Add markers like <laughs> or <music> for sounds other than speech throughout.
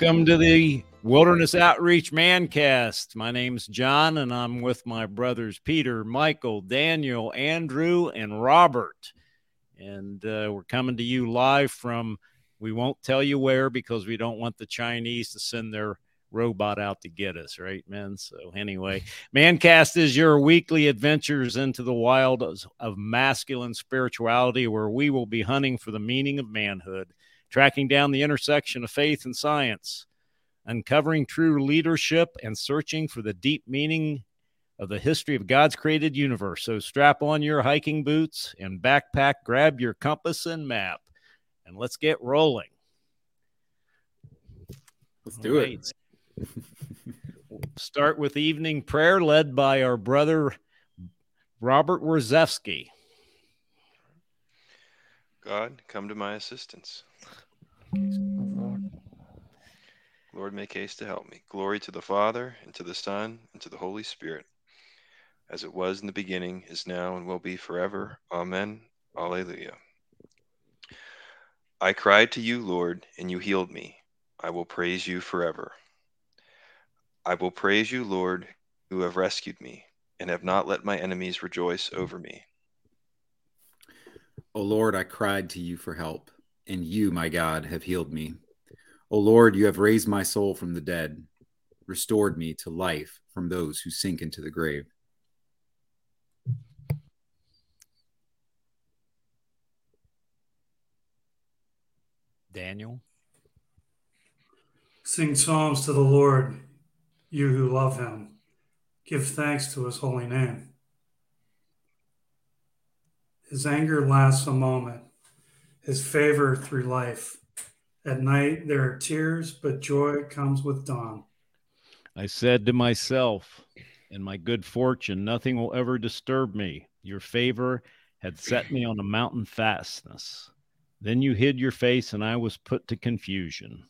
Welcome to the Wilderness Outreach Mancast. My name's John, and I'm with my brothers Peter, Michael, Daniel, Andrew, and Robert. And uh, we're coming to you live from, we won't tell you where because we don't want the Chinese to send their robot out to get us, right, men? So, anyway, Mancast is your weekly adventures into the wild of masculine spirituality where we will be hunting for the meaning of manhood tracking down the intersection of faith and science, uncovering true leadership, and searching for the deep meaning of the history of God's created universe. So strap on your hiking boots and backpack, grab your compass and map, and let's get rolling. Let's do right. it. Start with evening prayer led by our brother Robert Warzewski. God, come to my assistance. Oh, Lord, make haste to help me. Glory to the Father, and to the Son, and to the Holy Spirit, as it was in the beginning, is now, and will be forever. Amen. Alleluia. I cried to you, Lord, and you healed me. I will praise you forever. I will praise you, Lord, who have rescued me, and have not let my enemies rejoice over me. O Lord, I cried to you for help and you, my God, have healed me. O Lord, you have raised my soul from the dead, restored me to life from those who sink into the grave. Daniel. Sing psalms to the Lord, you who love him. Give thanks to his holy name. His anger lasts a moment his favor through life. At night there are tears, but joy comes with dawn. I said to myself, in my good fortune, nothing will ever disturb me. Your favor had set me on a mountain fastness. Then you hid your face, and I was put to confusion.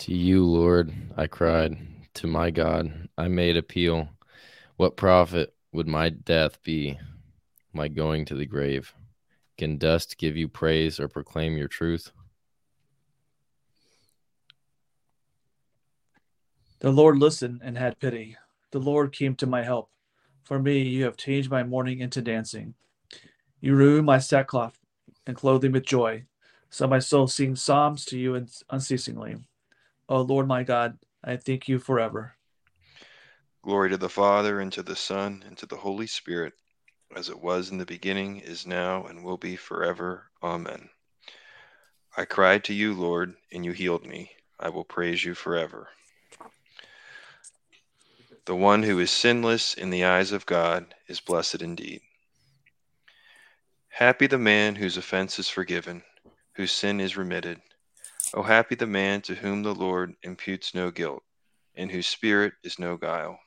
To you, Lord, I cried. To my God, I made appeal. What profit would my death be, my going to the grave? Can dust give you praise or proclaim your truth? The Lord listened and had pity. The Lord came to my help. For me, you have changed my mourning into dancing. You remove my sackcloth and clothe me with joy. So my soul sings psalms to you unceasingly. O Lord my God, I thank you forever. Glory to the Father, and to the Son, and to the Holy Spirit as it was in the beginning, is now, and will be forever. Amen. I cried to you, Lord, and you healed me. I will praise you forever. The one who is sinless in the eyes of God is blessed indeed. Happy the man whose offense is forgiven, whose sin is remitted. O happy the man to whom the Lord imputes no guilt, in whose spirit is no guile.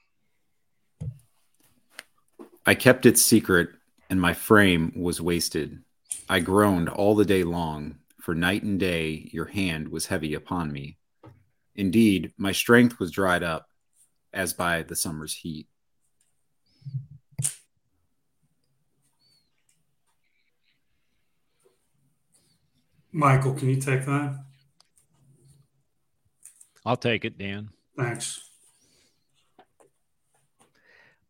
I kept it secret, and my frame was wasted. I groaned all the day long, for night and day your hand was heavy upon me. Indeed, my strength was dried up, as by the summer's heat. Michael, can you take that? I'll take it, Dan. Thanks.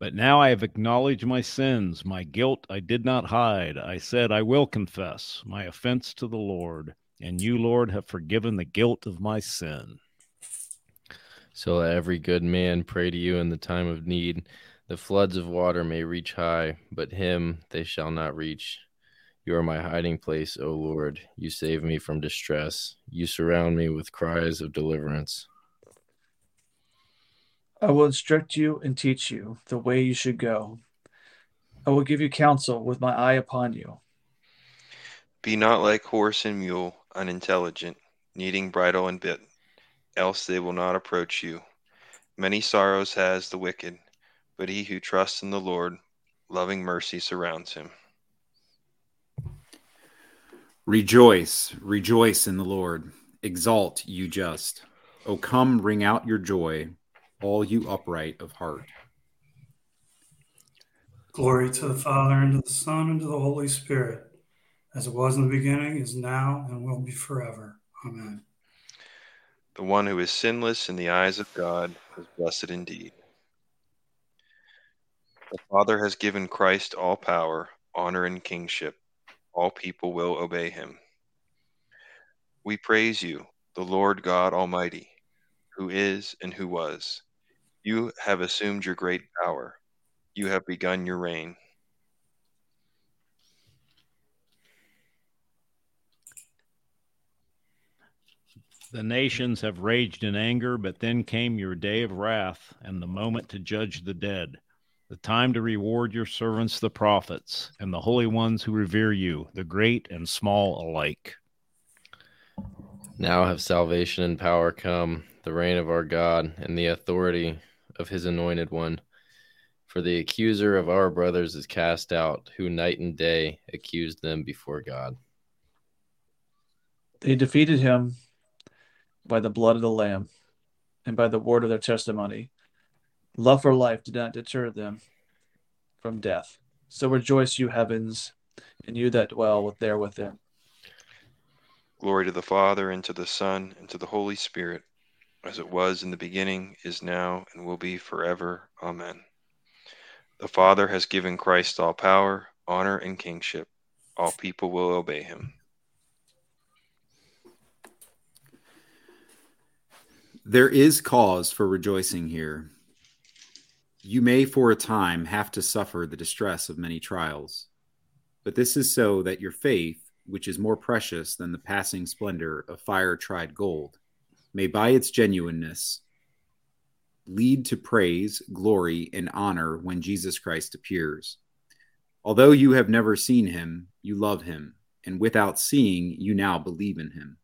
But now I have acknowledged my sins, my guilt I did not hide. I said, I will confess my offense to the Lord, and you, Lord, have forgiven the guilt of my sin. So every good man pray to you in the time of need. The floods of water may reach high, but him they shall not reach. You are my hiding place, O Lord. You save me from distress. You surround me with cries of deliverance. I will instruct you and teach you the way you should go. I will give you counsel with my eye upon you. Be not like horse and mule, unintelligent, needing bridle and bit, else they will not approach you. Many sorrows has the wicked, but he who trusts in the Lord, loving mercy surrounds him. Rejoice, rejoice in the Lord. Exalt, you just. O come, ring out your joy all you upright of heart. Glory to the Father, and to the Son, and to the Holy Spirit, as it was in the beginning, is now, and will be forever. Amen. The one who is sinless in the eyes of God is blessed indeed. The Father has given Christ all power, honor, and kingship. All people will obey him. We praise you, the Lord God Almighty, who is and who was. You have assumed your great power. You have begun your reign. The nations have raged in anger, but then came your day of wrath and the moment to judge the dead, the time to reward your servants, the prophets, and the holy ones who revere you, the great and small alike. Now have salvation and power come, the reign of our God, and the authority of his anointed one. For the accuser of our brothers is cast out, who night and day accused them before God. They defeated him by the blood of the Lamb and by the word of their testimony. Love for life did not deter them from death. So rejoice, you heavens, and you that dwell there within. Glory to the Father, and to the Son, and to the Holy Spirit, as it was in the beginning, is now, and will be forever. Amen. The Father has given Christ all power, honor, and kingship. All people will obey him. There is cause for rejoicing here. You may for a time have to suffer the distress of many trials, but this is so that your faith, which is more precious than the passing splendor of fire tried gold, may by its genuineness lead to praise, glory, and honor when Jesus Christ appears. Although you have never seen him, you love him, and without seeing, you now believe in him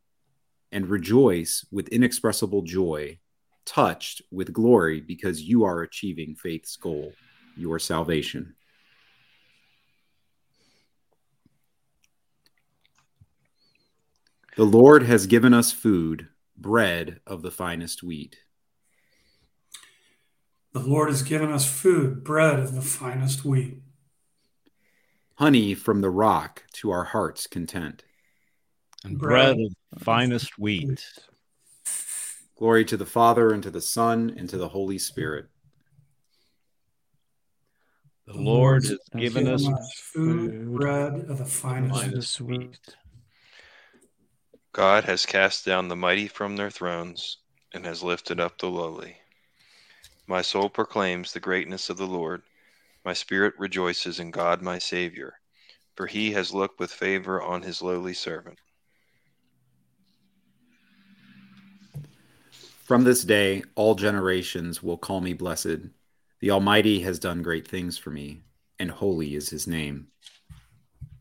and rejoice with inexpressible joy, touched with glory because you are achieving faith's goal, your salvation. The Lord has given us food, bread of the finest wheat. The Lord has given us food, bread of the finest wheat. Honey from the rock to our heart's content. And bread of finest wheat. Glory to the Father, and to the Son, and to the Holy Spirit. The Lord has given us food, food, bread of the finest finest wheat. wheat. God has cast down the mighty from their thrones and has lifted up the lowly. My soul proclaims the greatness of the Lord. My spirit rejoices in God my Savior, for he has looked with favor on his lowly servant. From this day, all generations will call me blessed. The Almighty has done great things for me, and holy is his name.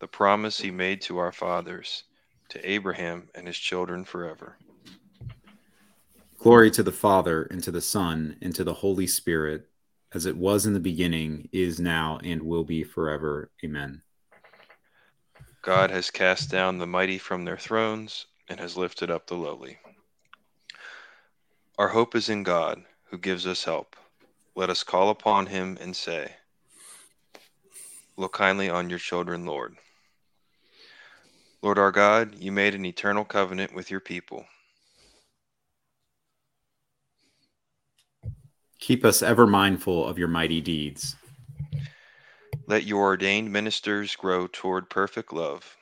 the promise he made to our fathers, to Abraham and his children forever. Glory to the Father, and to the Son, and to the Holy Spirit, as it was in the beginning, is now, and will be forever. Amen. God has cast down the mighty from their thrones and has lifted up the lowly. Our hope is in God, who gives us help. Let us call upon him and say, Look kindly on your children, Lord. Lord our God, you made an eternal covenant with your people. Keep us ever mindful of your mighty deeds. Let your ordained ministers grow toward perfect love.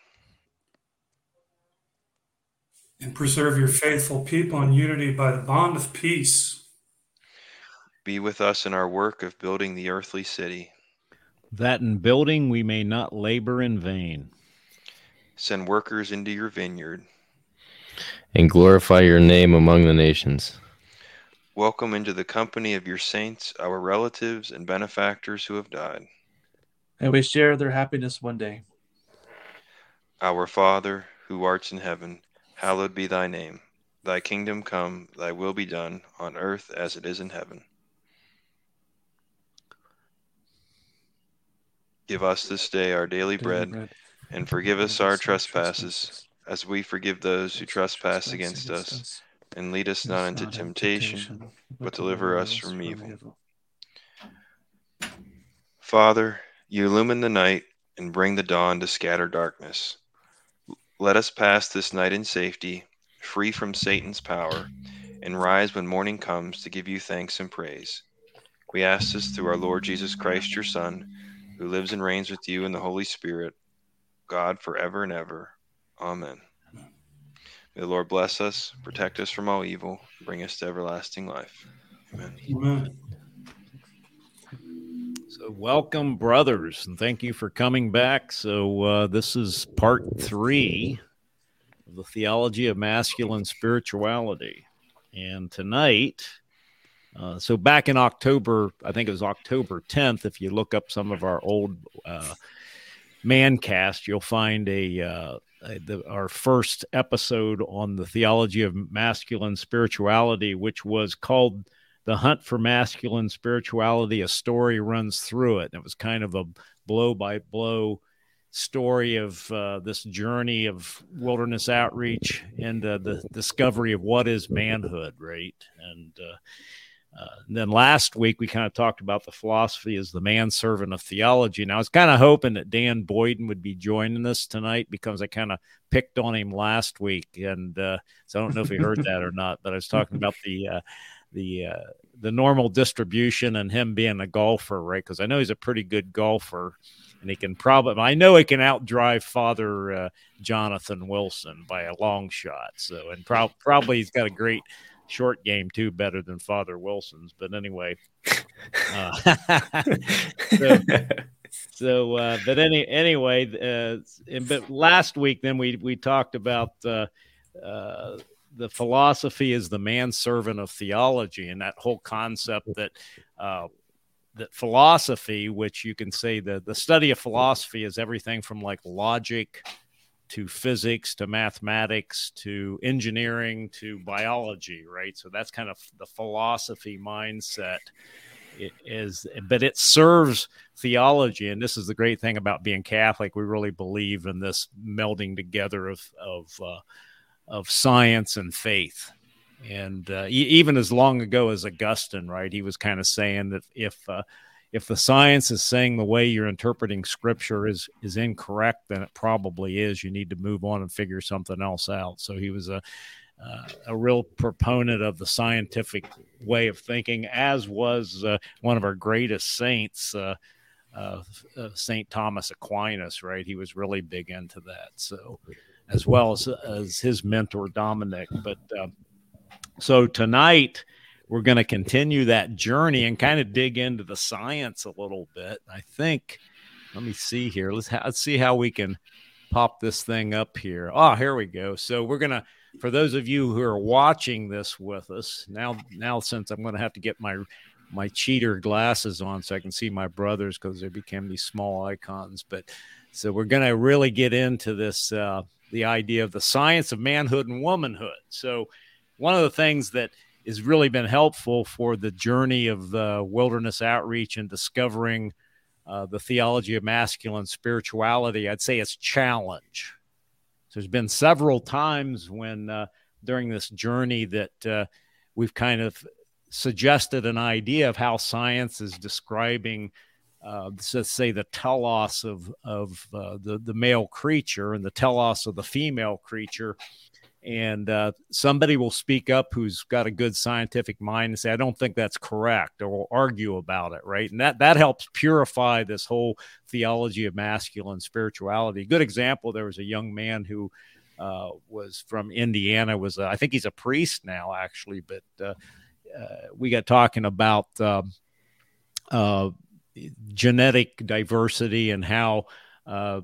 And preserve your faithful people in unity by the bond of peace. Be with us in our work of building the earthly city. That in building we may not labor in vain. Send workers into your vineyard. And glorify your name among the nations. Welcome into the company of your saints, our relatives and benefactors who have died. And we share their happiness one day. Our Father, who art in heaven, hallowed be thy name. Thy kingdom come, thy will be done, on earth as it is in heaven. Give us this day our daily bread, and forgive us our trespasses, as we forgive those who trespass against us. And lead us not into temptation, but deliver us from evil. Father, you illumine the night and bring the dawn to scatter darkness. Let us pass this night in safety, free from Satan's power, and rise when morning comes to give you thanks and praise. We ask this through our Lord Jesus Christ, your Son, who lives and reigns with you in the Holy Spirit, God forever and ever. Amen. May the Lord bless us, protect us from all evil, bring us to everlasting life. Amen. Amen. So, welcome, brothers, and thank you for coming back. So, uh, this is part three of the theology of masculine spirituality. And tonight, uh, so back in October, I think it was October 10th, if you look up some of our old uh, man cast, you'll find a, uh, a the, our first episode on the theology of masculine spirituality, which was called the hunt for masculine spirituality a story runs through it. And it was kind of a blow by blow story of uh, this journey of wilderness outreach and uh, the discovery of what is manhood right? And, uh, and then last week we kind of talked about the philosophy as the manservant of theology. Now I was kind of hoping that Dan Boyden would be joining us tonight because I kind of picked on him last week, and uh, so I don't know if he heard <laughs> that or not. But I was talking about the uh, the uh, the normal distribution and him being a golfer, right? Because I know he's a pretty good golfer, and he can probably I know he can outdrive Father uh, Jonathan Wilson by a long shot. So, and pro- probably he's got a great short game too, better than Father Wilson's. But anyway, <laughs> uh, <laughs> so, so uh, but any anyway, uh, but last week then we we talked about. Uh, uh, the philosophy is the manservant of theology, and that whole concept that uh, that philosophy, which you can say the the study of philosophy is everything from like logic to physics to mathematics to engineering to biology, right? So that's kind of the philosophy mindset. It is, but it serves theology, and this is the great thing about being Catholic. We really believe in this melding together of of uh, of science and faith. And uh, even as long ago as Augustine, right, he was kind of saying that if uh, if the science is saying the way you're interpreting scripture is is incorrect, then it probably is. You need to move on and figure something else out. So he was a uh, a real proponent of the scientific way of thinking, as was uh, one of our greatest saints, uh, uh, uh Saint Thomas Aquinas. Right, he was really big into that. So as well as, as his mentor Dominic. But uh, so tonight we're going to continue that journey and kind of dig into the science a little bit. I think. Let me see here. Let's, ha- let's see how we can pop this thing up here. Oh, here we go. So we're gonna. For those of you who are watching this with us now, now since I'm going to have to get my my cheater glasses on so I can see my brothers because they became these small icons. But so we're going to really get into this uh, the idea of the science of manhood and womanhood. So, one of the things that has really been helpful for the journey of the wilderness outreach and discovering uh, the theology of masculine spirituality, I'd say it's challenge. So there's been several times when uh, during this journey that uh, we've kind of suggested an idea of how science is describing uh, let's say the telos of of uh, the the male creature and the telos of the female creature and uh, somebody will speak up who's got a good scientific mind and say i don't think that's correct or will argue about it right? And that that helps purify this whole theology of masculine spirituality. Good example there was a young man who uh, was from indiana was I think he's a priest now actually but uh, uh, we got talking about um, genetic diversity and how uh,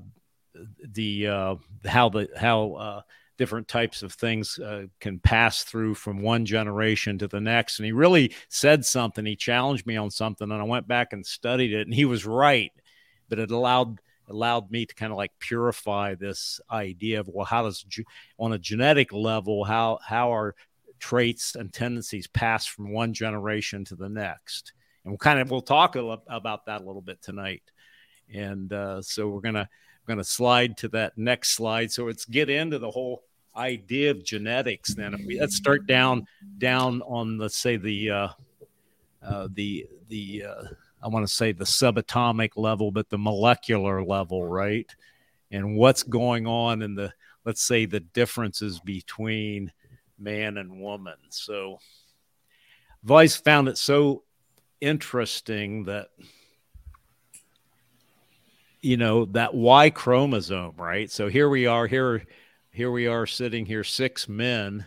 the uh, how the how uh, different types of things uh, can pass through from one generation to the next. And he really said something. He challenged me on something, and I went back and studied it, and he was right. But it allowed allowed me to kind of like purify this idea of well how does on a genetic level how how are traits and tendencies pass from one generation to the next. And we'll kind of we'll talk about that a little bit tonight. And uh, so we're gonna gonna slide to that next slide. So let's get into the whole idea of genetics. Then let's start down down on let's say the uh, uh, the the uh, I want to say the subatomic level, but the molecular level, right? And what's going on in the let's say the differences between man and woman. So always found it so interesting that you know that Y chromosome, right? So here we are here here we are sitting here six men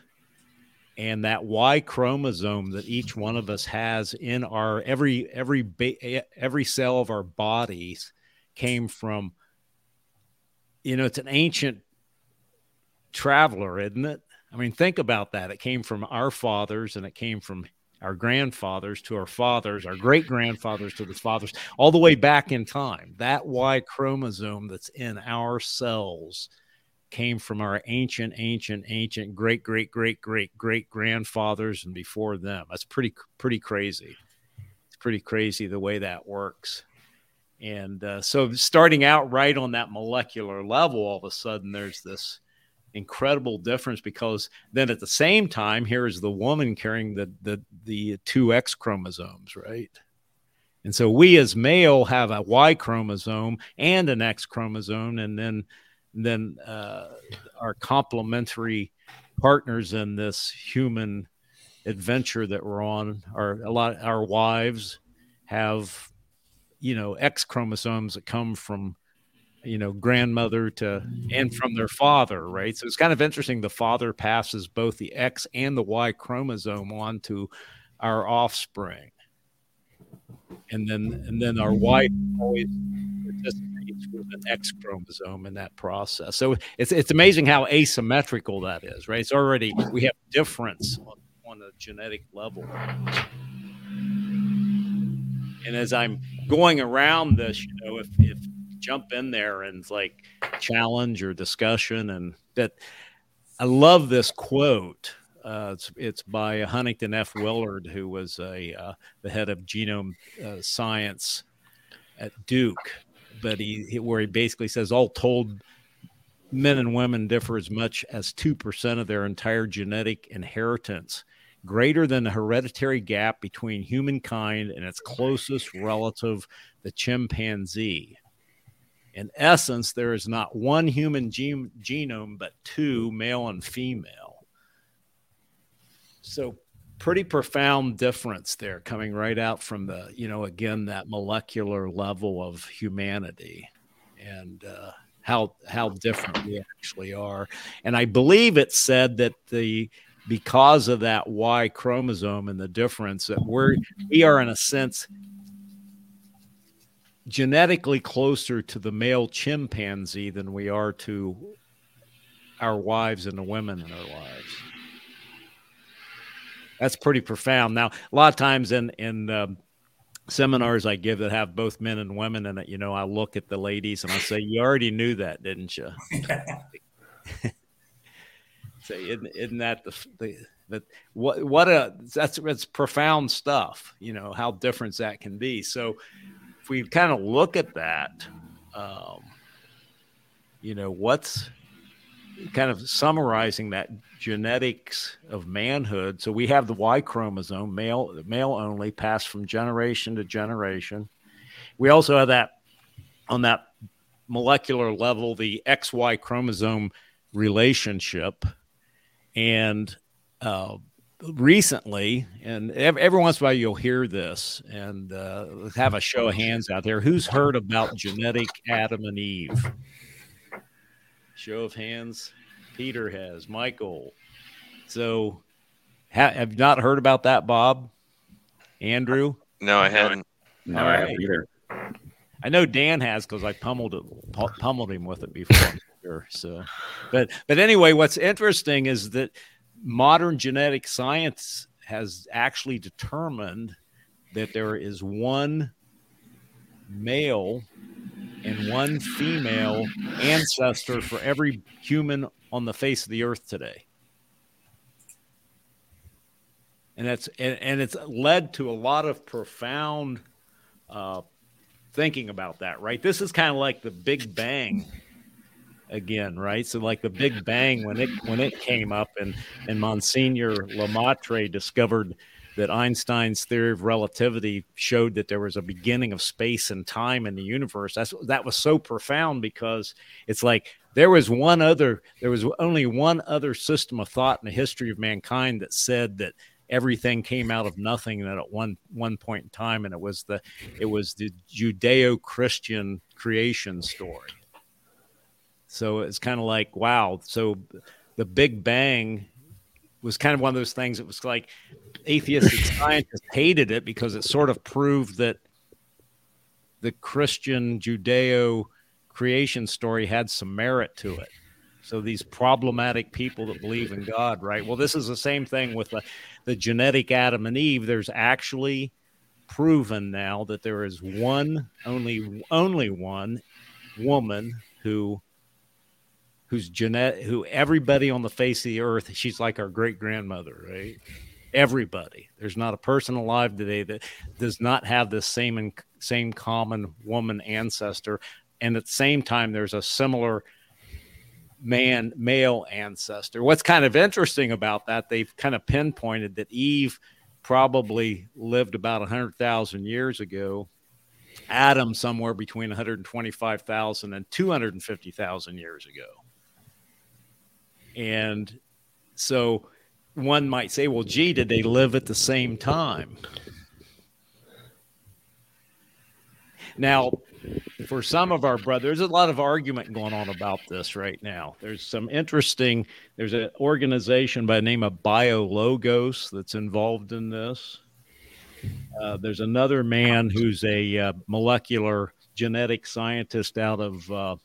and that Y chromosome that each one of us has in our every every every cell of our bodies came from you know it's an ancient traveler isn't it? I mean think about that. It came from our fathers and it came from our grandfathers to our fathers our great grandfathers to the fathers all the way back in time. That y chromosome that's in our cells came from our ancient, ancient, ancient great, great, great, great, great grandfathers and before them. That's pretty, pretty crazy. It's pretty crazy the way that works. And uh, so, starting out right on that molecular level, all of a sudden there's this incredible difference because then at the same time, here is the woman carrying the the the two X chromosomes, right? And so we as male have a Y chromosome and an X chromosome, and then then uh, our complementary partners in this human adventure that we're on. Are a lot our wives have you know x chromosomes that come from you know grandmother to and from their father right? So it's kind of interesting the father passes both the x and the y chromosome on to our offspring. And then and then our wife always participates with an X chromosome in that process. So it's it's amazing how asymmetrical that is, right? It's already we have difference on, on a genetic level. And as I'm going around this, you know, if if jump in there and like challenge or discussion and that I love this quote. Uh, it's, it's by Huntington F. Willard, who was a uh, the head of genome uh, science at Duke, but he where he basically says all told men and women differ as much as 2% of their entire genetic inheritance. Greater than the hereditary gap between humankind and its closest relative the chimpanzee. In essence there is not one human gene- genome but two male and female. So pretty profound difference there coming right out from the you know again that molecular level of humanity and uh, how how different we actually are. And i believe it said that the because of that y chromosome and the difference that we're we are in a sense genetically closer to the male chimpanzee than we are to our wives and the women in our lives that's pretty profound. Now, a lot of times in in seminars I give that have both men and women in it, you know, I look at the ladies and I say, "You already knew that, didn't you?" <laughs> say, isn't, isn't that the, the what what a that's that's profound stuff. You know how different that can be. So if we kind of look at that, um, you know, what's kind of summarizing that genetics of manhood. So we have the Y chromosome, male male only, passed from generation to generation. We also have that on that molecular level, the XY chromosome relationship, and uh, recently, and every, once in a while you'll hear this, and uh, have a show of hands out there. Who's heard about genetic Adam and Eve? Show of hands. Peter has. Michael. So, ha- have you not heard about that, Bob? Andrew? No, I hadn't. No, All I haven't either. I know Dan has because I pummeled it, pummeled him with it before. sure. So, but but anyway, what's interesting is that modern genetic science has actually determined that there is one male and one female ancestor for every human on the face of the earth today. and that's and, and it's led to a lot of profound uh, thinking about that. Right, this is kind of like the Big Bang again, right? So like the Big Bang when it when it came up and and Monsignor Lemaitre discovered that Einstein's theory of relativity showed that there was a beginning of space and time in the universe. That's that was so profound because it's like there was one other there was only one other system of thought in the history of mankind that said that everything came out of nothing that at one one point in time and it was the it was the judeo-christian creation story. So it's kind of like wow. So the big bang was kind of one of those things it was like atheistic <laughs> scientists hated it because it sort of proved that the christian judeo creation story had some merit to it. So these problematic people that believe in god right? Well this is the same thing with the the genetic Adam and Eve, there's actually proven now that there is one only only one woman who who's genetic who everybody on the face of the earth she's like our great grandmother right? Everybody. There's not a person alive today that does not have this same same common woman ancestor and at the same time there's a similar man male ancestor. What's kind of interesting about that, they've kind of pinpointed that Eve probably lived about 100,000 years ago. Adam somewhere between 125,000 and 250,000 years ago. And so one might say, well, gee, did they live at the same time? Now, for some of our brothers, there's a lot of argument going on about this right now. There's some interesting, there's an organization by the name of BioLogos that's involved in this. Uh, there's another man who's a uh, molecular genetic scientist out of, uh,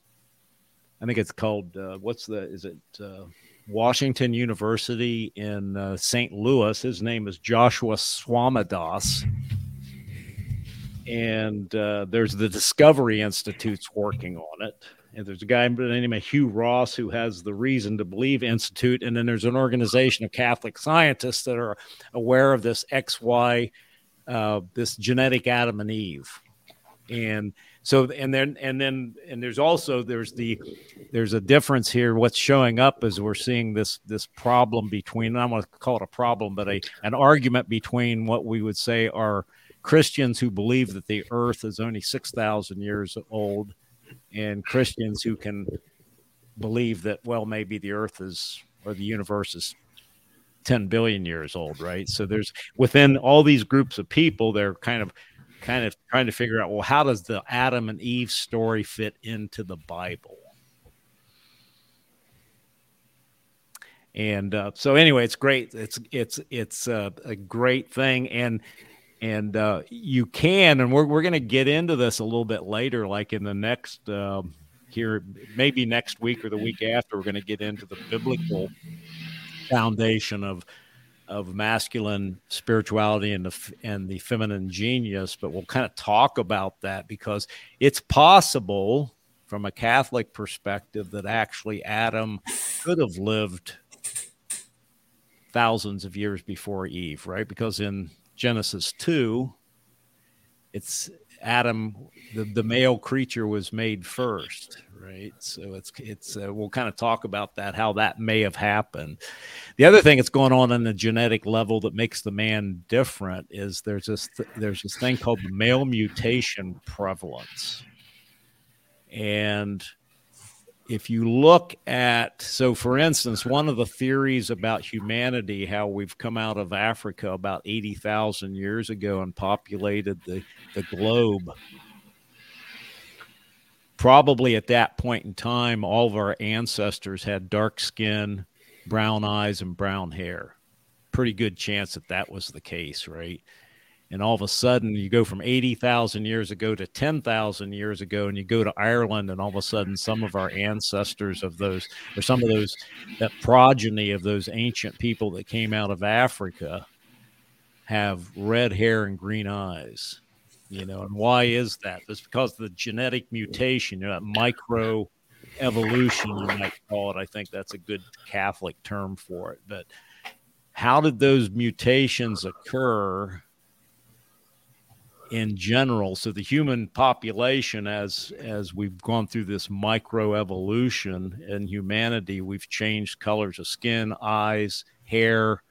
I think it's called, uh, what's the, is it uh, Washington University in uh, St. Louis? His name is Joshua Swamidass and uh, there's the Discovery Institute's working on it. And there's a guy by the name of Hugh Ross who has the Reason to Believe Institute, and then there's an organization of Catholic scientists that are aware of this XY, uh, this genetic Adam and Eve, and so and then and then and there's also there's the there's a difference here. What's showing up is we're seeing this this problem between I don't want to call it a problem, but a an argument between what we would say are Christians who believe that the earth is only 6,000 years old and Christians who can believe that, well, maybe the earth is or the universe is 10 billion years old, right? So there's within all these groups of people, they're kind of kind of trying to figure out, well, how does the Adam and Eve story fit into the Bible? And uh, so, anyway, it's great. It's it's it's uh, a great thing, and and uh, you can and we're, we're going to get into this a little bit later like in the next uh, here maybe next week or the week after we're going to get into the biblical foundation of of masculine spirituality and the and the feminine genius but we'll kind of talk about that because it's possible from a catholic perspective that actually adam could have lived thousands of years before eve right? Because in Genesis 2, it's Adam, the, the male creature was made first, right? So it's, it's, uh, we'll kind of talk about that, how that may have happened. The other thing that's going on on the genetic level that makes the man different is there's this, th- there's this thing called the male mutation prevalence. And if you look at so for instance one of the theories about humanity how we've come out of africa about 80,000 years ago and populated the, the globe probably at that point in time all of our ancestors had dark skin brown eyes and brown hair. Pretty good chance that that was the case right and all of a sudden you go from 80,000 years ago to 10,000 years ago and you go to Ireland and all of a sudden some of our ancestors of those or some of those that progeny of those ancient people that came out of Africa have red hair and green eyes you know and why is that? It's because of the genetic mutation you know, that micro evolution you might call it. I think that's a good catholic term for it. But how did those mutations occur in general. So the human population as as we've gone through this microevolution in humanity we've changed colors of skin eyes hair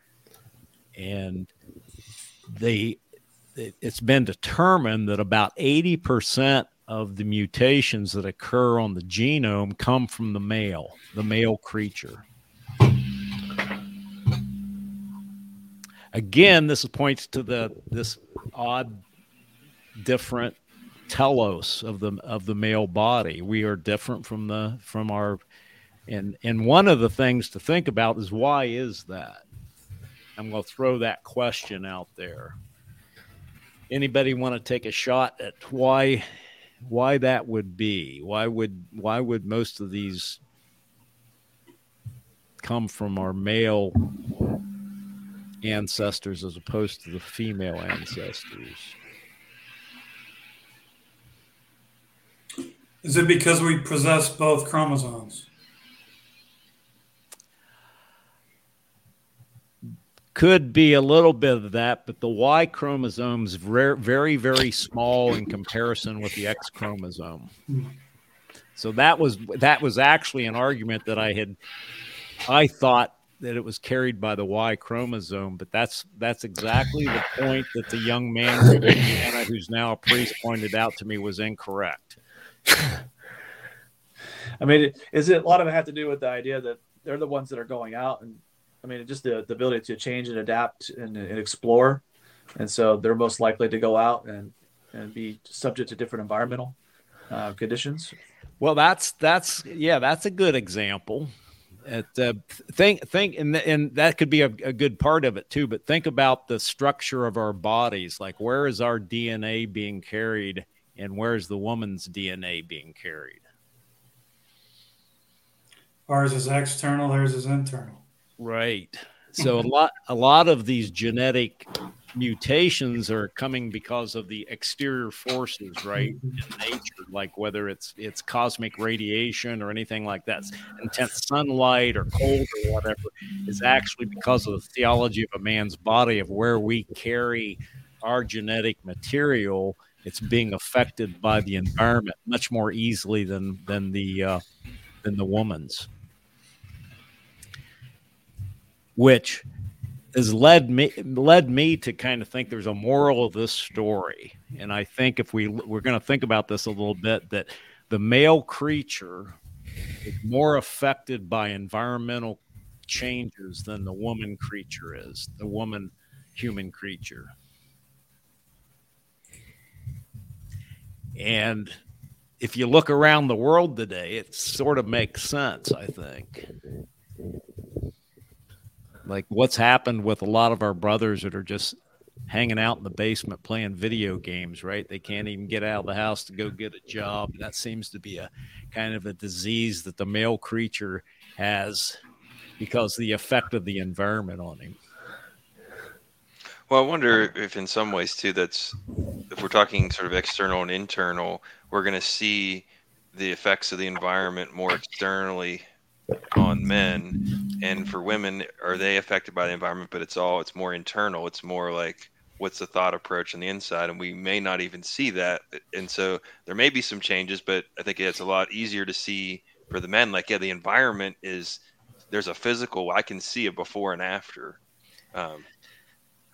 and they it's been determined that about 80% of the mutations that occur on the genome come from the male the male creature. Again this points to the this odd different telos of the of the male body. We are different from the from our and and one of the things to think about is why is that? I'm going to throw that question out there. Anybody want to take a shot at why why that would be? Why would why would most of these come from our male ancestors as opposed to the female ancestors? Is it because we possess both chromosomes? Could be a little bit of that, but the Y chromosome is very, very small in comparison with the X chromosome. So that was that was actually an argument that I had. I thought that it was carried by the Y chromosome, but that's that's exactly the point that the young man who's now a priest, pointed out to me was incorrect. <laughs> I mean, is it a lot of it have to do with the idea that they're the ones that are going out and I mean, just the, the ability to change and adapt and, and explore. And so they're most likely to go out and, and be subject to different environmental uh, conditions. Well, that's, that's, yeah, that's a good example. At, uh, think, think, and, and that could be a, a good part of it too, but think about the structure of our bodies. Like, where is our DNA being carried and where's the woman's DNA being carried? Ours is external, theirs is internal. Right. So a lot a lot of these genetic mutations are coming because of the exterior forces, right? Mm-hmm. In nature, like whether it's it's cosmic radiation or anything like that, intense sunlight or cold or whatever, is actually because of the theology of a man's body of where we carry our genetic material it's being affected by the environment much more easily than than the uh, than the woman's, which has led me led me to kind of think there's a moral of this story, and I think if we we're going to think about this a little bit, that the male creature is more affected by environmental changes than the woman creature is, the woman human creature. And if you look around the world today, it sort of makes sense, I think. Like what's happened with a lot of our brothers that are just hanging out in the basement playing video games, right? They can't even get out of the house to go get a job. That seems to be a kind of a disease that the male creature has because the effect of the environment on him. Well, I wonder if in some ways too, that's if we're talking sort of external and internal, we're going to see the effects of the environment more externally on men, and for women, are they affected by the environment? But it's all it's more internal. It's more like what's the thought approach on the inside, and we may not even see that. And so there may be some changes, but I think it's a lot easier to see for the men. Like, yeah, the environment is there's a physical. I can see a before and after. Um,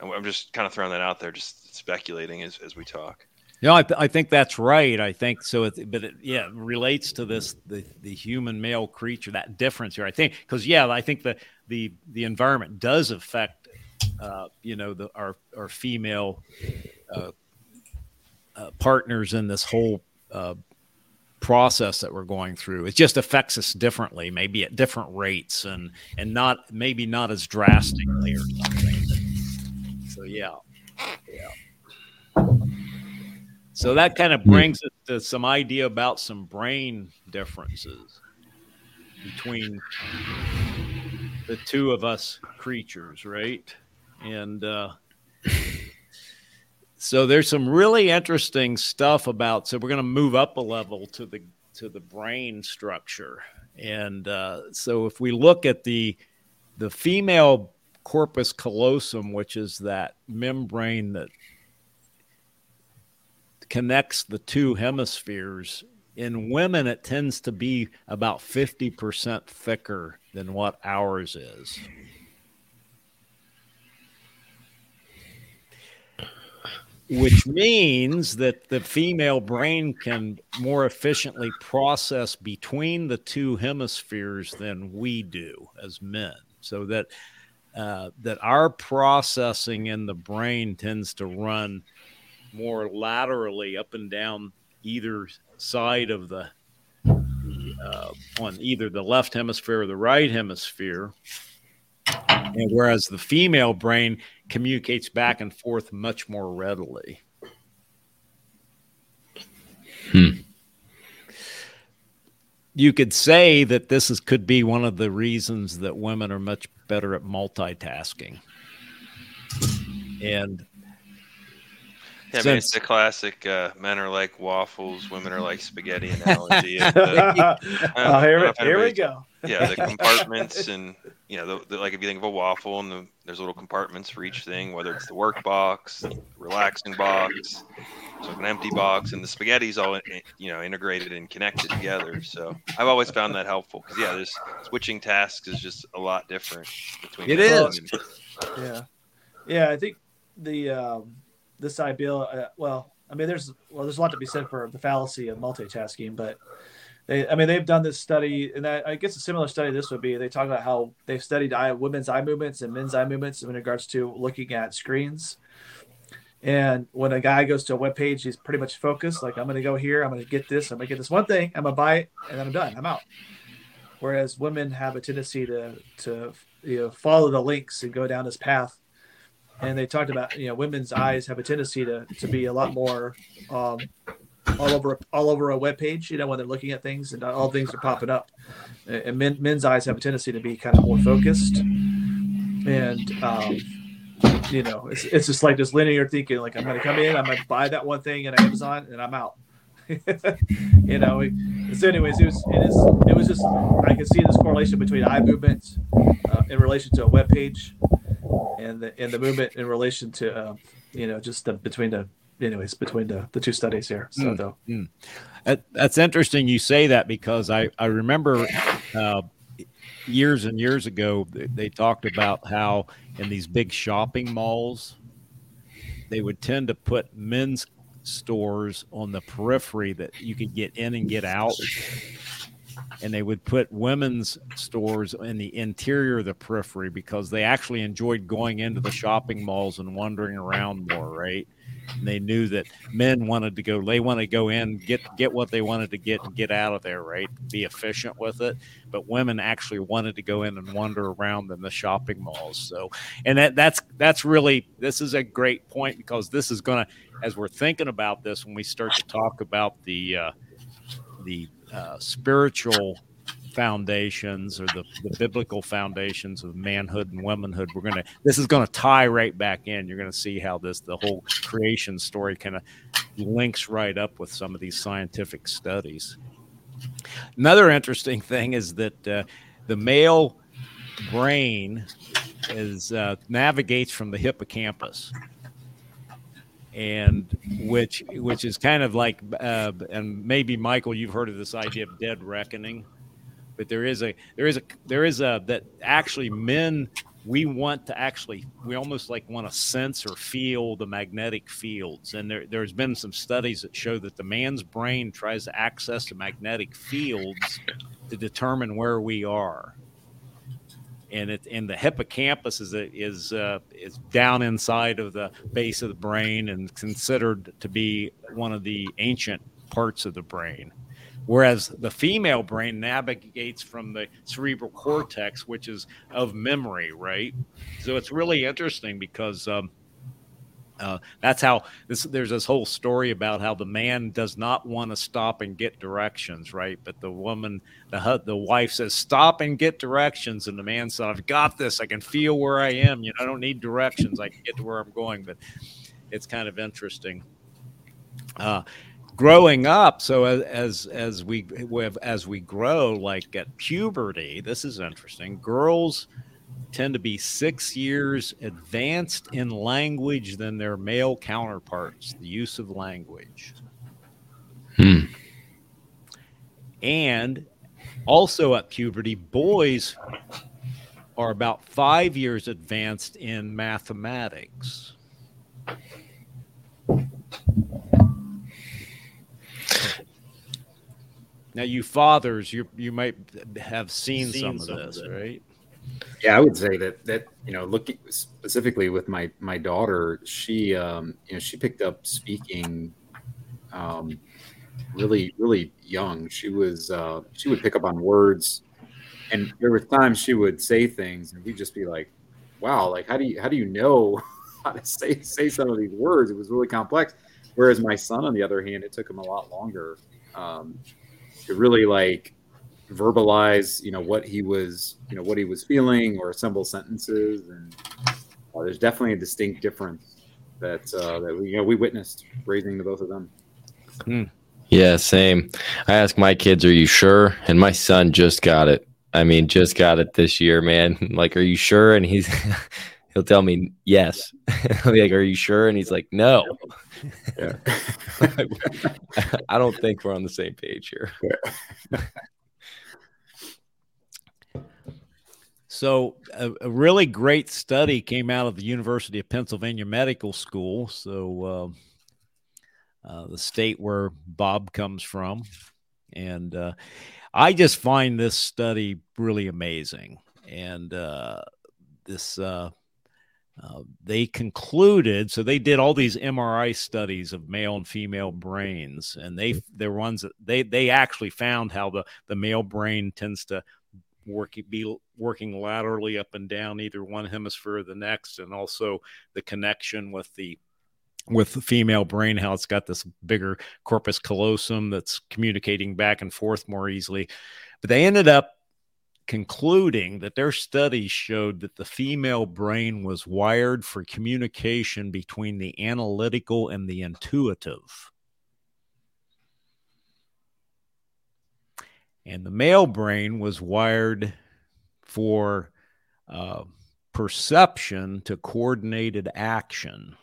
I'm just kind of throwing that out there, just speculating as, as we talk. No, I, th- I think that's right. I think so. It, but it, yeah, it relates to this the, the human male creature that difference here. I think because yeah, I think the the the environment does affect uh, you know the our our female uh, uh, partners in this whole uh, process that we're going through. It just affects us differently, maybe at different rates, and and not maybe not as drastically or something. So yeah, yeah. So that kind of brings us to some idea about some brain differences between the two of us creatures, right? And uh, so there's some really interesting stuff about. So we're going to move up a level to the to the brain structure, and uh, so if we look at the the female corpus callosum, which is that membrane that connects the two hemispheres. In women, it tends to be about 50% thicker than what ours is. Which means that the female brain can more efficiently process between the two hemispheres than we do as men. So that uh, that our processing in the brain tends to run more laterally up and down either side of the uh, on either the left hemisphere or the right hemisphere. And whereas the female brain communicates back and forth much more readily. Hmm. You could say that this is could be one of the reasons that women are much better at multitasking. And Yeah, I mean, it's Since- the classic uh, men are like waffles, women are like spaghetti analogy. of the- <laughs> oh, here, I don't know if we- here we go. Yeah, the <laughs> compartments and you know, the, the, like if you think of a waffle and the, there's little compartments for each thing, whether it's the work box, the relaxing box, so an empty box, and the spaghetti's all you know integrated and connected together. So I've always found that helpful because yeah, there's switching tasks is just a lot different between. It is. and Yeah, yeah. I think the um, this idea. Uh, well, I mean, there's well, there's a lot to be said for the fallacy of multitasking, but they, I mean, they've done this study, and I, I guess a similar study this would be. They talk about how they've studied eye, women's eye movements and men's eye movements in regards to looking at screens. And when a guy goes to a web page, he's pretty much focused. Like, I'm going to go here. I'm going to get this. I'm going to get this one thing. I'm going to buy it, and then I'm done. I'm out. Whereas women have a tendency to to you know follow the links and go down this path and they talked about you know women's eyes have a tendency to, to be a lot more um, all over all over a web page you know when they're looking at things and all things are popping up. And men, men's eyes have a tendency to be kind of more focused. And um, you know it's, it's just like this linear thinking like i'm going to come in i'm going to buy that one thing at amazon and i'm out. <laughs> You know so anyways it was it is it was just i could see this correlation between eye movement uh, in relation to a web page and the and the movement in relation to uh, you know just the between the anyways between the, the two studies here. So Mm. though. That, that's interesting you say that because I, I remember uh, years and years ago they talked about how in these big shopping malls they would tend to put men's stores on the periphery that you could get in and get out. And they would put women's stores in the interior of the periphery because they actually enjoyed going into the shopping malls and wandering around more right and they knew that men wanted to go they want to go in get get what they wanted to get and get out of there right? Be efficient with it. But women actually wanted to go in and wander around in the shopping malls. So and that that's that's really this is a great point because this is going to as we're thinking about this when we start to talk about the uh, the uh, spiritual foundations or the, the biblical foundations of manhood and womanhood we're to this is to tie right back in. You're to see how this the whole creation story kind of links right up with some of these scientific studies. Another interesting <laughs> thing is that uh, the male brain is uh, navigates from the hippocampus. And which which is kind of like uh, and maybe michael you've heard of this idea of dead reckoning but there is a there is a there is a that actually men we want to actually we almost like want to sense or feel the magnetic fields. And there, there's been some studies that show that the man's brain tries to access the magnetic fields to determine where we are. And it and the hippocampus is is uh, is down inside of the base of the brain and considered to be one of the ancient parts of the brain whereas the female brain navigates from the cerebral cortex which is of memory right so it's really interesting because um, uh, that's how this, there's this whole story about how the man does not want to stop and get directions, right? But the woman, the the wife says, "Stop and get directions," and the man said, "I've got this. I can feel where I am. You know, I don't need directions. I can get to where I'm going." But it's kind of interesting. Uh, growing up, so as as, we as we grow, like at puberty, this is interesting. Girls tend to be six years advanced in language than their male counterparts, the use of language. Hmm. And also at puberty, boys are about five years advanced in mathematics. Now, you fathers, you you might have seen, Seen some of some of this, it. right? Yeah, I would say that that you know, looking specifically with my my daughter, she um, you know she picked up speaking um, really really young. She was uh, she would pick up on words, and there were times she would say things, and we'd just be like, "Wow, like how do you how do you know <laughs> how to say say some of these words?" It was really complex. Whereas my son, on the other hand, it took him a lot longer um, to really like verbalize you know what he was you know what he was feeling or assemble sentences and uh, there's definitely a distinct difference that uh, that we you know we witnessed raising the both of them Yeah, same. I ask my kids, "Are you sure?" And my son just got it. I mean, just got it this year, man. <laughs> Like, "Are you sure?" And he's <laughs> he'll tell me yes. <laughs> I'll be like, "Are you sure?" And he's like, "No." yeah <laughs> I don't think we're on the same page here. <laughs> So, a, a really great study came out of the University of Pennsylvania Medical School. So, uh, uh, the state where Bob comes from. And uh, I just find this study really amazing. And uh, this, uh, they concluded, so they did all these MRI studies of male and female brains, and they they're ones that they they actually found how the the male brain tends to work be working laterally up and down either one hemisphere or the next and also the connection with the with the female brain how it's got this bigger corpus callosum that's communicating back and forth more easily. But they ended up concluding that their studies showed that the female brain was wired for communication between the analytical and the intuitive and the male brain was wired for uh, perception to coordinated action.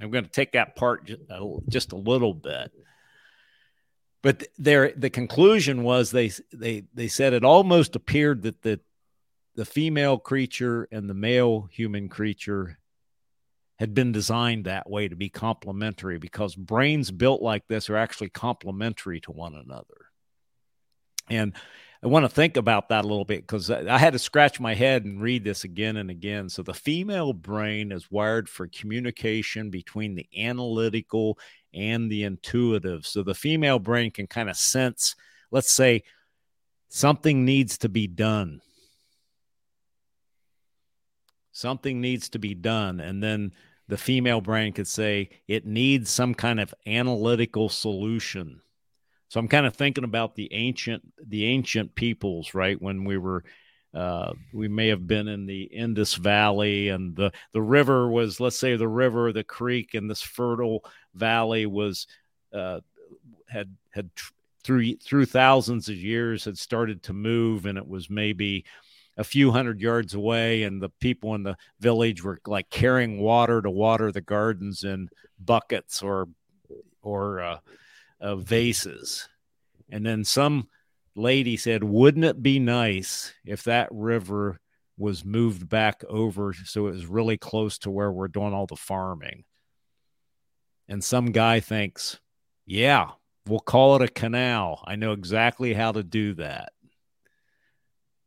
I'm going to take that part just a little bit, but their the conclusion was they they they said it almost appeared that the the female creature and the male human creature had been designed that way to be complementary because brains built like this are actually complementary to one another. And I want to think about that a little bit because I had to scratch my head and read this again and again. So, the female brain is wired for communication between the analytical and the intuitive. So, the female brain can kind of sense, let's say, something needs to be done. Something needs to be done. And then the female brain could say it needs some kind of analytical solution. So I'm kind of thinking about the ancient the ancient peoples, right? When we were uh, we may have been in the Indus Valley, and the the river was, let's say, the river, the creek, and this fertile valley was uh, had had through through thousands of years had started to move, and it was maybe a few hundred yards away, and the people in the village were like carrying water to water the gardens in buckets or or uh, uh, vases. And then some lady said, Wouldn't it be nice if that river was moved back over so it was really close to where we're doing all the farming? And some guy thinks, Yeah, we'll call it a canal. I know exactly how to do that.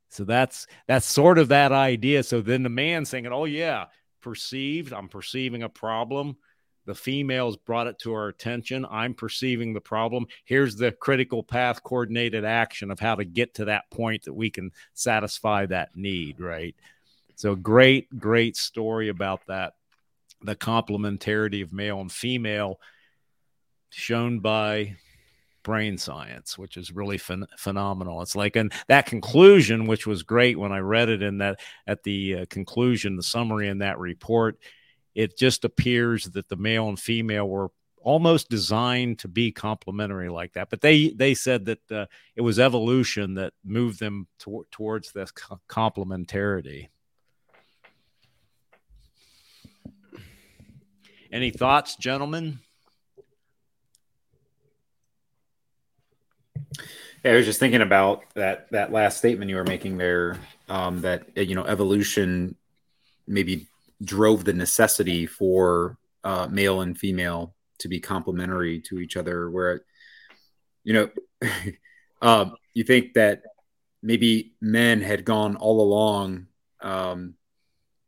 So that's that's sort of that idea. So then the man saying, "Oh yeah, perceived. I'm perceiving a problem the females brought it to our attention. I'm perceiving the problem. Here's the critical path coordinated action of how to get to that point that we can satisfy that need, right? So, great, great story about that. The complementarity of male and female shown by brain science, which is really phen- phenomenal. It's like, and that conclusion, which was great when I read it in that at the uh, conclusion, the summary in that report it just appears that the male and female were almost designed to be complementary like that. But they they said that uh, it was evolution that moved them to, towards this co- complementarity. Any thoughts, gentlemen? Yeah, I was just thinking about that that last statement you were making there. Um, that you know, evolution maybe drove the necessity for uh, male and female to be complementary to each other. Where, you know, <laughs> um, you think that maybe men had gone all along, um,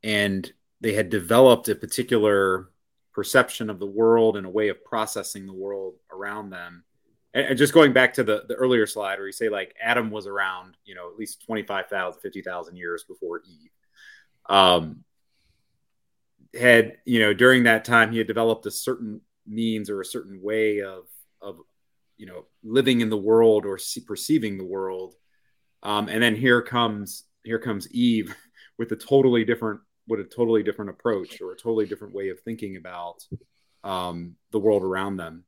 and they had developed a particular perception of the world and a way of processing the world around them and, just going back to the, the earlier slide where you say like Adam was around, you know, at least 25,000, 50,000 years before Eve. Um, had, you know, during that time, he had developed a certain means or a certain way of, of, you know, living in the world or see, perceiving the world. Um, and then here comes, here comes Eve <laughs> with a totally different, with a totally different approach or a totally different way of thinking about um, the world around them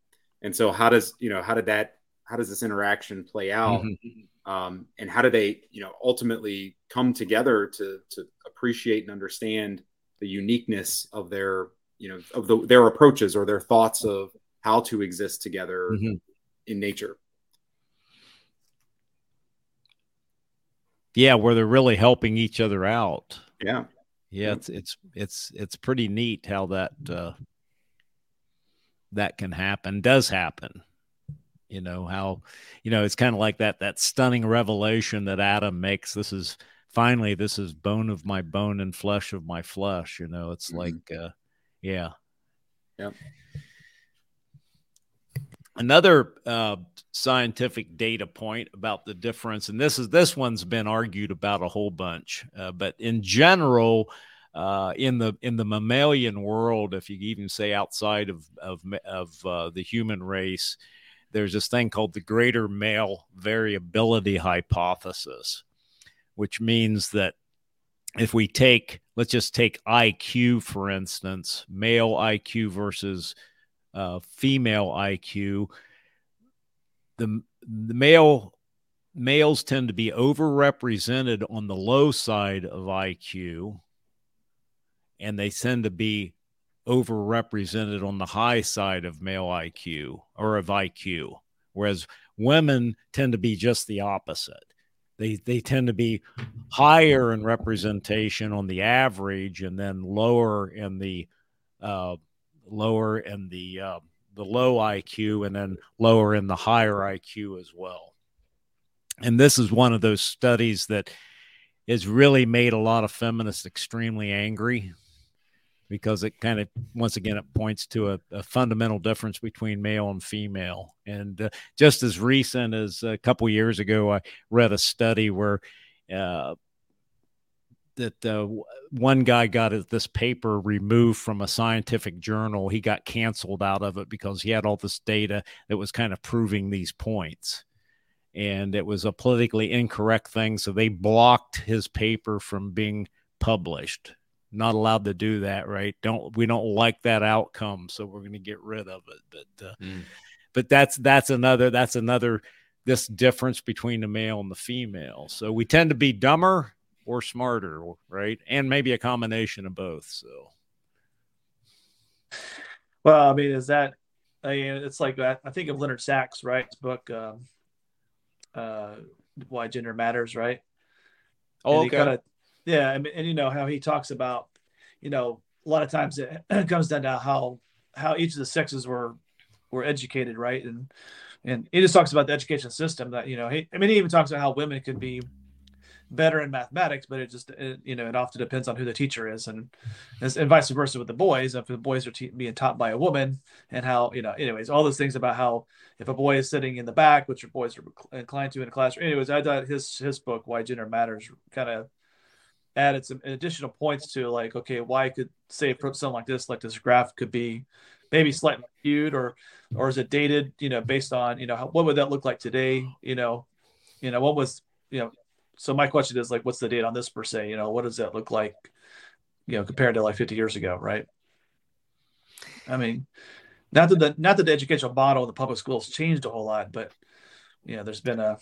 and so how does you know how did that how does this interaction play out mm-hmm. um, and how do they you know ultimately come together to to appreciate and understand the uniqueness of their you know of the, their approaches or their thoughts of how to exist together mm-hmm. in nature. Yeah where they're really helping each other out. Yeah. Yeah it's it's it's it's pretty neat how that uh that can happen does happen. You know how you know it's kind of like that that stunning revelation that adam makes. This is finally this is bone of my bone and flesh of my flesh you know it's mm-hmm. like uh yeah. Yeah another uh, scientific data point about the difference and this is this one's been argued about a whole bunch uh, but in general uh, in the in the mammalian world, if you even say outside of of, of uh, the human race, there's this thing called the greater male variability hypothesis, which means that if we take let's just take IQ for instance, male IQ versus uh, female IQ, the the male males tend to be overrepresented on the low side of IQ and they tend to be overrepresented on the high side of male IQ or of IQ, whereas women tend to be just the opposite. They they tend to be higher in representation on the average, and then lower in the uh, lower in the uh, the low IQ, and then lower in the higher IQ as well. And this is one of those studies that has really made a lot of feminists extremely angry because it kind of once again it points to a, a, fundamental difference between male and female. And uh, just as recent as a couple years ago i read a study where uh, that uh, one guy got this paper removed from a scientific journal. He got canceled out of it because he had all this data that was kind of proving these points. And it was a politically incorrect thing so they blocked his paper from being published not allowed to do that, right? Don't we don't like that outcome, so we're going to get rid of it. But uh, mm. but that's that's another that's another this difference between the male and the female. So we tend to be dumber or smarter, right? And maybe a combination of both. So. Well, I mean, is that? I mean, it's like I think of Leonard Sax, right? His book, um, uh, "Why Gender Matters," right? Oh, okay. Kinda, yeah, and, and you know how he talks about, you know, a lot of times <clears throat> it comes down to how how each of the sexes were were educated, right? And and he just talks about the education system that you know. He, I mean, he even talks about how women could be better in mathematics, but it just it, you know it often depends on who the teacher is, and and vice versa with the boys. If the boys are te- being taught by a woman, and how you know, anyways, all those things about how if a boy is sitting in the back, which your boys are inclined to in a classroom. Anyways, I thought his his book Why Gender Matters kind of added some additional points to like, okay, why could say something like this, like this graph could be maybe slightly skewed or or is it dated, you know, based on, you know, how, what would that look like today? You know, you know, what was, you know, so my question is like, what's the date on this per se? You know, what does that look like, you know, compared to like 50 years ago, right? I mean, not that the not that the educational model in the public schools changed a whole lot, but you know, there's been a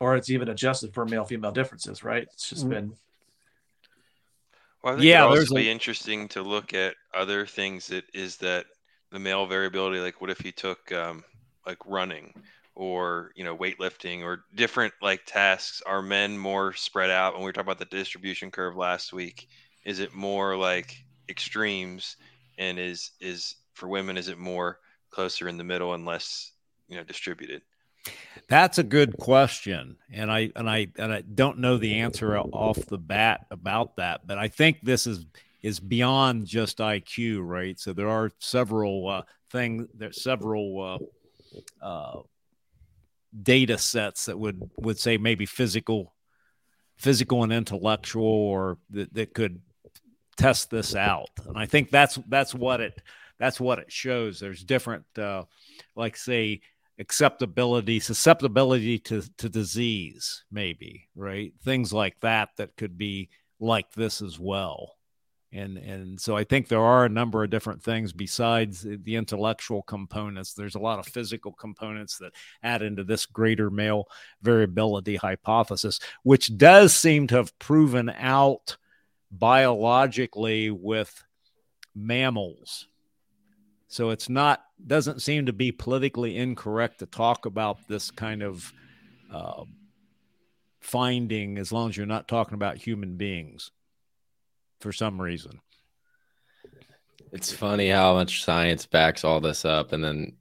or it's even adjusted for male female differences, right? It's just mm-hmm. been Well, I think Yeah, there's also a- be interesting to look at other things that is that the male variability. Like, what if you took um, like running or you know weightlifting or different like tasks? Are men more spread out? When we were talking about the distribution curve last week, is it more like extremes? And is is for women? Is it more closer in the middle and less you know distributed? That's a good question, and I and I and I don't know the answer off the bat about that, but I think this is is beyond just IQ, right? So there are several uh, things, there's several uh, uh, data sets that would would say maybe physical, physical and intellectual, or that, that could test this out. And I think that's that's what it that's what it shows. There's different, uh, like say acceptability, susceptibility to, to disease, maybe, right? Things like that that could be like this as well. And and so I think there are a number of different things besides the intellectual components. There's a lot of physical components that add into this greater male variability hypothesis, which does seem to have proven out biologically with mammals. So it's not doesn't seem to be politically incorrect to talk about this kind of uh, finding as long as you're not talking about human beings for some reason. It's funny how much science backs all this up, and then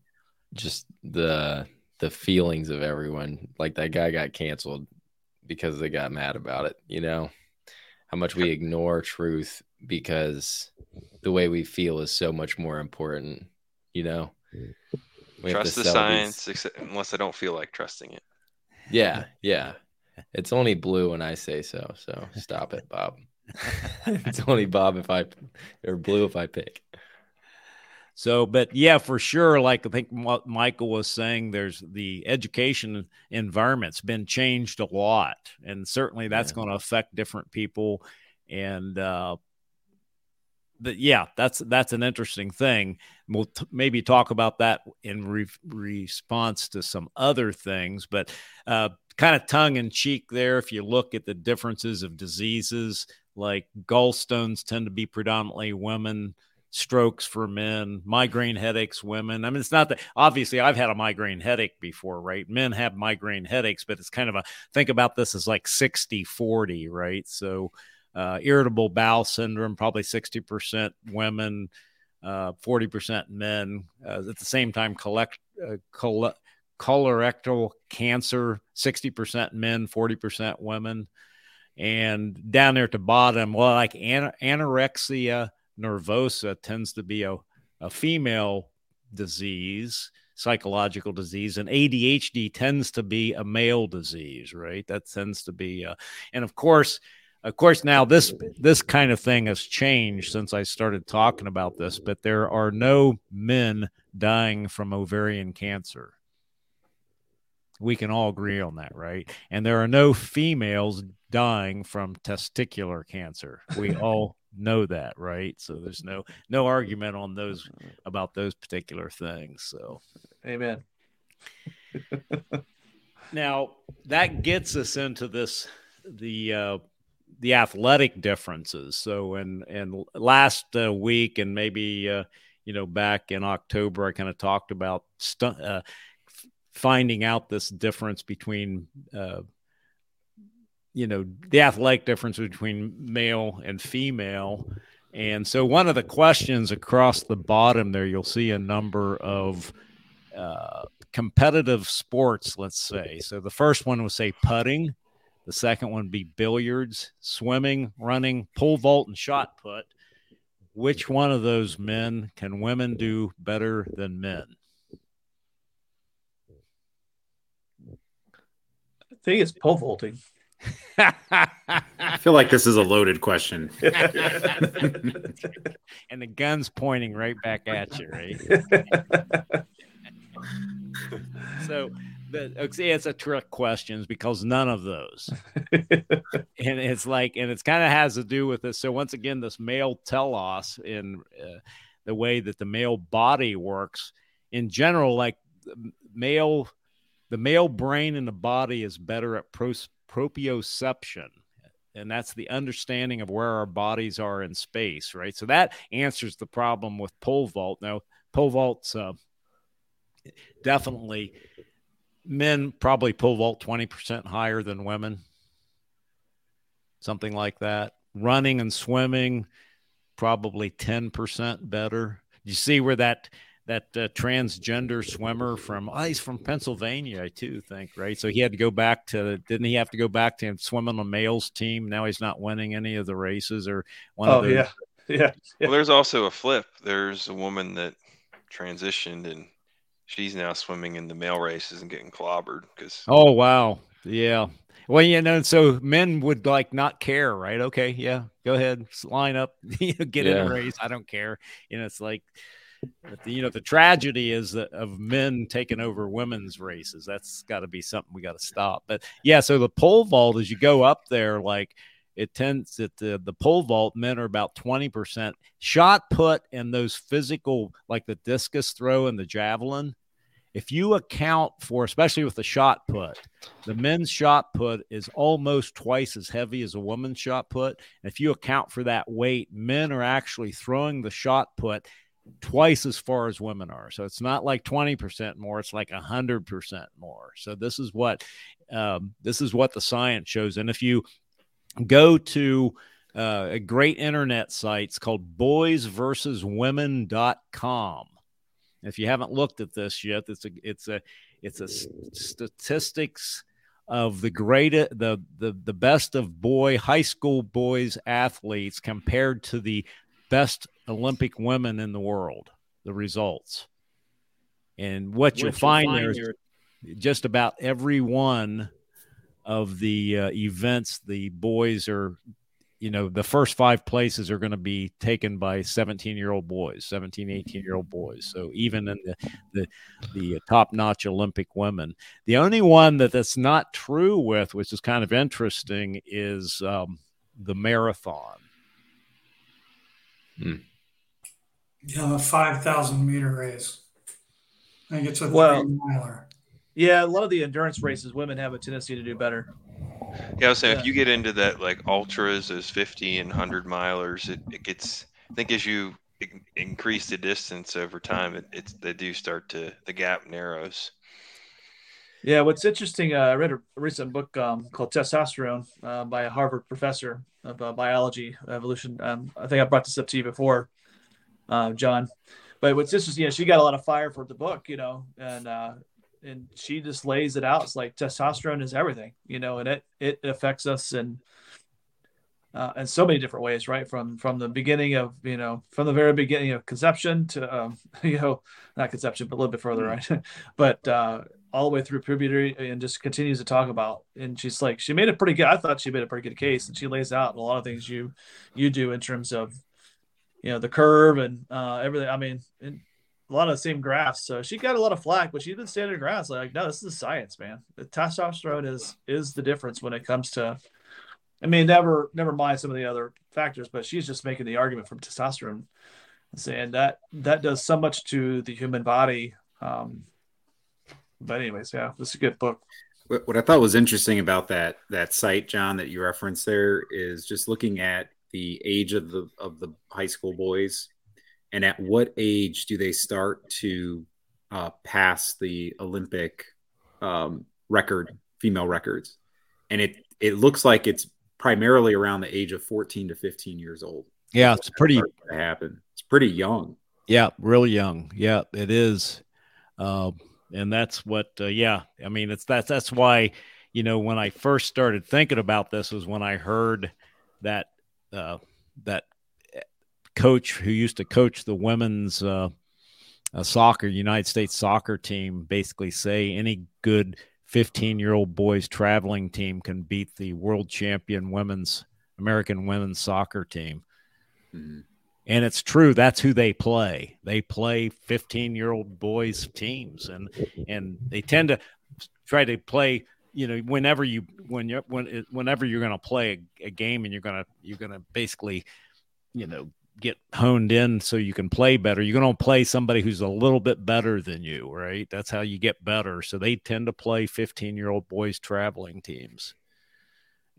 just the the feelings of everyone. Like that guy got canceled because they got mad about it. You know how much we ignore truth because the way we feel is so much more important. You know, We Trust the sell these- science, except, unless I don't feel like trusting it. Yeah, yeah. It's only blue when I say so. So stop it, Bob. <laughs> it's only Bob if I or blue if I pick. So, but yeah, for sure. Like I think what Michael was saying, there's the education environment's been changed a lot, and certainly that's Yeah. going to affect different people. And uh, but yeah, that's that's an interesting thing. We'll t- maybe talk about that in re- response to some other things, but uh, kind of tongue in cheek there. If you look at the differences of diseases, like gallstones tend to be predominantly women strokes for men, migraine headaches, women. I mean, it's not that obviously I've had a migraine headache before, right? Men have migraine headaches, but it's kind of a think about this as like 60 40, right? So, uh, irritable bowel syndrome, probably 60% women, uh, 40% men. Uh, at the same time, collect, uh, col- colorectal cancer, 60% men, 40% women. And down there at the bottom, well, like an- anorexia nervosa tends to be a, a female disease, psychological disease, and ADHD tends to be a male disease, right? That tends to be, uh, and of course, of course, now this this kind of thing has changed since I started talking about this, but there are no men dying from ovarian cancer. We can all agree on that, right? And there are no females dying from testicular cancer. We <laughs> all know that, right? So there's no no argument on those about those particular things. So Amen. <laughs> now that gets us into this the uh the athletic differences. So in in last uh, week and maybe uh you know back in October I kind of talked about uh, finding out this difference between uh you know the athletic difference between male and female. And so one of the questions across the bottom there you'll see a number of uh, competitive sports let's say. So the first one would say putting the second one would be billiards swimming running pole vault and shot put which one of those men can women do better than men I think it's pole vaulting. I feel like this is a loaded question. <laughs> and the gun's pointing right back at you, right? <laughs> so the okay, it's a trick questions because none of those. <laughs> and it's like, and it's kind of has to do with this. So once again, this male telos in uh, the way that the male body works in general, like the male, the male brain and the body is better at pros, proprioception. and that's the understanding of where our bodies are in space, right? So that answers the problem with pole vault. Now, pole vault's uh, definitely men probably pole vault 20% higher than women, something like that. Running and swimming, probably 10% better. You see where that that uh, transgender swimmer from oh, he's from Pennsylvania, I too think, right? So he had to go back to didn't he have to go back to swim on the males team? Now he's not winning any of the races or one oh, of those. Yeah. yeah. <laughs> Yeah. Well, there's also a flip. There's a woman that transitioned and she's now swimming in the male races and getting clobbered because Oh wow. Yeah. Well, you know, so men would like not care, right? Okay, yeah, go ahead, line up, <laughs> you know, get in a race. I don't care. You know, it's like, you know, the tragedy is that of men taking over women's races. That's got to be something we got to stop. But yeah, so the pole vault, as you go up there, like it tends that the the pole vault men are about twenty percent shot put and those physical, like the discus throw and the javelin. If you account for, especially with the shot put, the men's shot put is almost twice as heavy as a woman's shot put. If you account for that weight, men are actually throwing the shot put twice as far as women are. So it's not like 20% more, it's like 100% more. So this is what um, this is what the science shows. And if you go to uh, a great internet site, it's called boysversuswomen.com. If you haven't looked at this yet, it's a it's a it's a s- statistics of the great the the the best of boy high school boys athletes compared to the best Olympic women in the world. The results, and what, you'll find, there is just about every one of the uh, events the boys are you know the first five places are going to be taken by 17 year old boys 17 18 year old boys so even in the the, the top notch olympic women the only one that that's not true with which is kind of interesting is um, the marathon Yeah, the 5,000 meter race. I think it's a Well- three miler. Yeah, a lot of the endurance races, women have a tendency to do better. yeah, I was saying Yeah. if you get into that like ultras, those 50 and 100 milers, it, it gets. I think as you increase the distance over time, it, it's they do start to the gap narrows. Yeah, what's interesting, uh, I read a recent book um, called Testosterone uh, by a Harvard professor of uh, biology, evolution. Um, I think I brought this up to you before, uh, John. But what's interesting, you know, she got a lot of fire for the book, you know, and uh, and she just lays it out. It's like testosterone is everything, you know, and it it affects us in uh, in so many different ways, right? From from the beginning of you know, from the very beginning of conception to um, <laughs> you know, not conception, but a little bit further, right? <laughs> but uh, all the way through puberty and just continues to talk about. And she's like, she made a pretty good. I thought she made a pretty good case, and she lays out a lot of things you you do in terms of you know the curve and uh, everything. I mean, and a lot of the same graphs. So she got a lot of flack, but she's been standing. It's like, no, this is science, man. The testosterone is is the difference when it comes to. I mean, never never mind some of the other factors, but she's just making the argument from testosterone, saying that that does so much to the human body. Um, but anyways, yeah, this is a good book. What I thought was interesting about that that site, John, that you referenced there, is just looking at the age of the of the high school boys, and at what age do they start to uh, pass the Olympic um, record, female records, and it it looks like it's primarily around the age of fourteen to fifteen years old. yeah it's pretty happen. It's pretty young. Yeah, real young. Yeah, it is. Uh, and that's what, uh, yeah, I mean, it's that's that's why, you know, when I first started thinking about this was when I heard that uh, that coach who used to coach the women's uh, uh, soccer United States soccer team basically say any good 15 year old boys traveling team can beat the world champion women's American women's soccer team. Mhm. And it's true. That's who they play. They play 15 year old boys teams and, and they tend to try to play, you know, whenever you, when you're, when, whenever you're going to play a, a game and you're going to, you're going to basically, you know, get honed in so you can play better. You're going to play somebody who's a little bit better than you, right? That's how you get better. So they tend to play 15 year old boys traveling teams.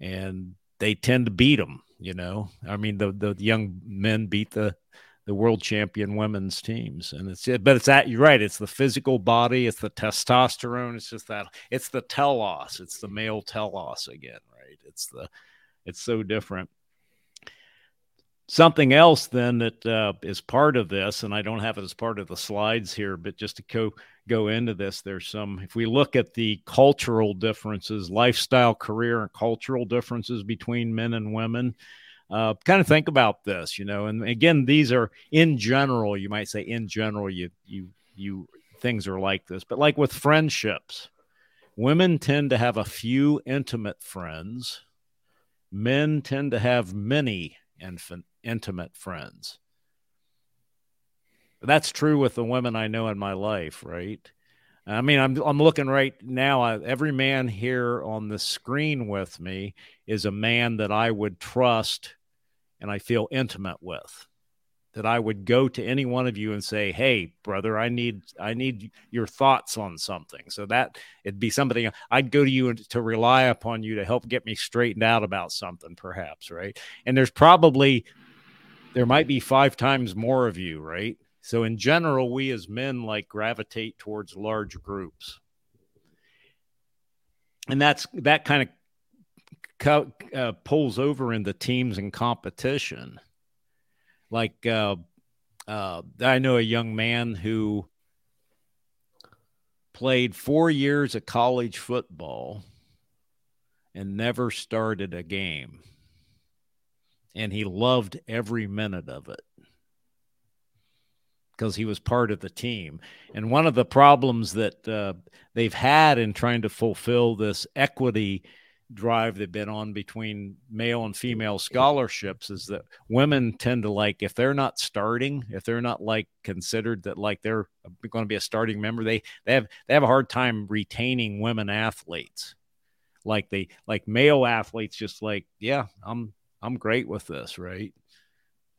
And they tend to beat them. You know, I mean, the the young men beat the the world champion women's teams, and it's but it's that you're right. It's the physical body, it's the testosterone, it's just that it's the telos, it's the male telos again, right? It's the it's so different something else then that uh, is part of this and i don't have it as part of the slides here but just to go go into this there's some if we look at the cultural differences lifestyle career and cultural differences between men and women uh, kind of think about this you know and again these are in general you might say in general you you you things are like this but like with friendships women tend to have a few intimate friends men tend to have many infant intimate friends. That's true with the women I know in my life, right? I mean, I'm I'm looking right now. every man here on the screen with me is a man that I would trust and I feel intimate with. That I would go to any one of you and say, "Hey, brother, I need I need your thoughts on something." So that it'd be somebody I'd go to you to rely upon you to help get me straightened out about something, perhaps, right? And there's probably there might be five times more of you, right? So in general, we as men like gravitate towards large groups. And that's that kind of co- uh, pulls over into teams and competition. Like uh, uh, I know a young man who played four years of college football and never started a game and he loved every minute of it because he was part of the team. And one of the problems that uh, they've had in trying to fulfill this equity drive they've been on between male and female scholarships is that women tend to like if they're not starting if they're not like considered that like they're going to be a starting member they they have they have a hard time retaining women athletes like they like male athletes just like yeah i'm I'm great with this, right?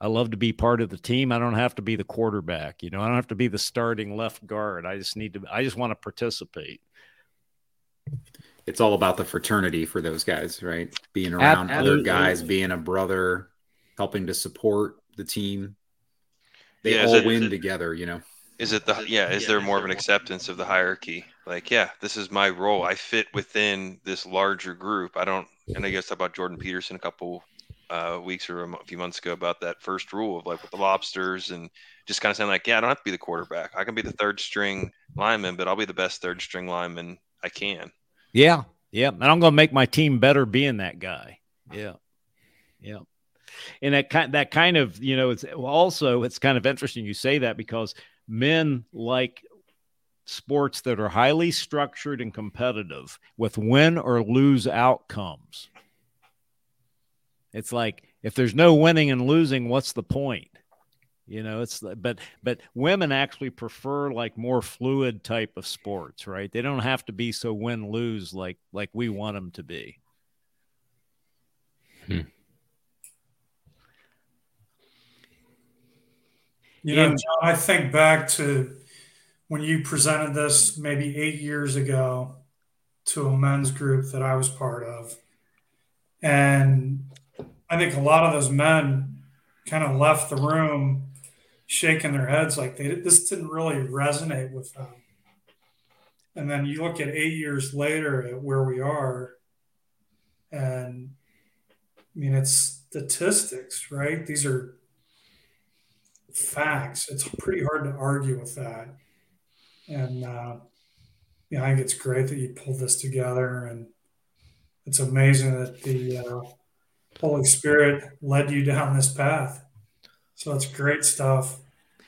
I love to be part of the team. I don't have to be the quarterback. You know, I don't have to be the starting left guard. I just need to, I just want to participate. It's all about the fraternity for those guys, right? Being around Absolutely. other guys, being a brother, helping to support the team. They yeah, all it, win it, together, you know. Is it the, yeah, is there more of an acceptance of the hierarchy? Like, yeah, this is my role. I fit within this larger group. I don't, and I guess about Jordan Peterson a couple uh, weeks or a few months ago about that first rule of like with the lobsters and just kind of saying like, yeah, I don't have to be the quarterback. I can be the third string lineman, but I'll be the best third string lineman I can. Yeah, yeah, and I'm going to make my team better being that guy. Yeah, yeah, and that kind that kind of you know it's also it's kind of interesting you say that because men like sports that are highly structured and competitive with win or lose outcomes it's like if there's no winning and losing, what's the point? You know, it's but but women actually prefer like more fluid type of sports, right? They don't have to be so win lose like like we want them to be. Hmm. You know, John, I think back to when you presented this maybe eight years ago to a men's group that I was part of. And I think a lot of those men kind of left the room shaking their heads like they this didn't really resonate with them. And then you look at eight years later at where we are, and I mean it's statistics, right? These are facts. It's pretty hard to argue with that. And uh, yeah, I think it's great that you pulled this together, and it's amazing that the uh, Holy Spirit led you down this path. So it's great stuff.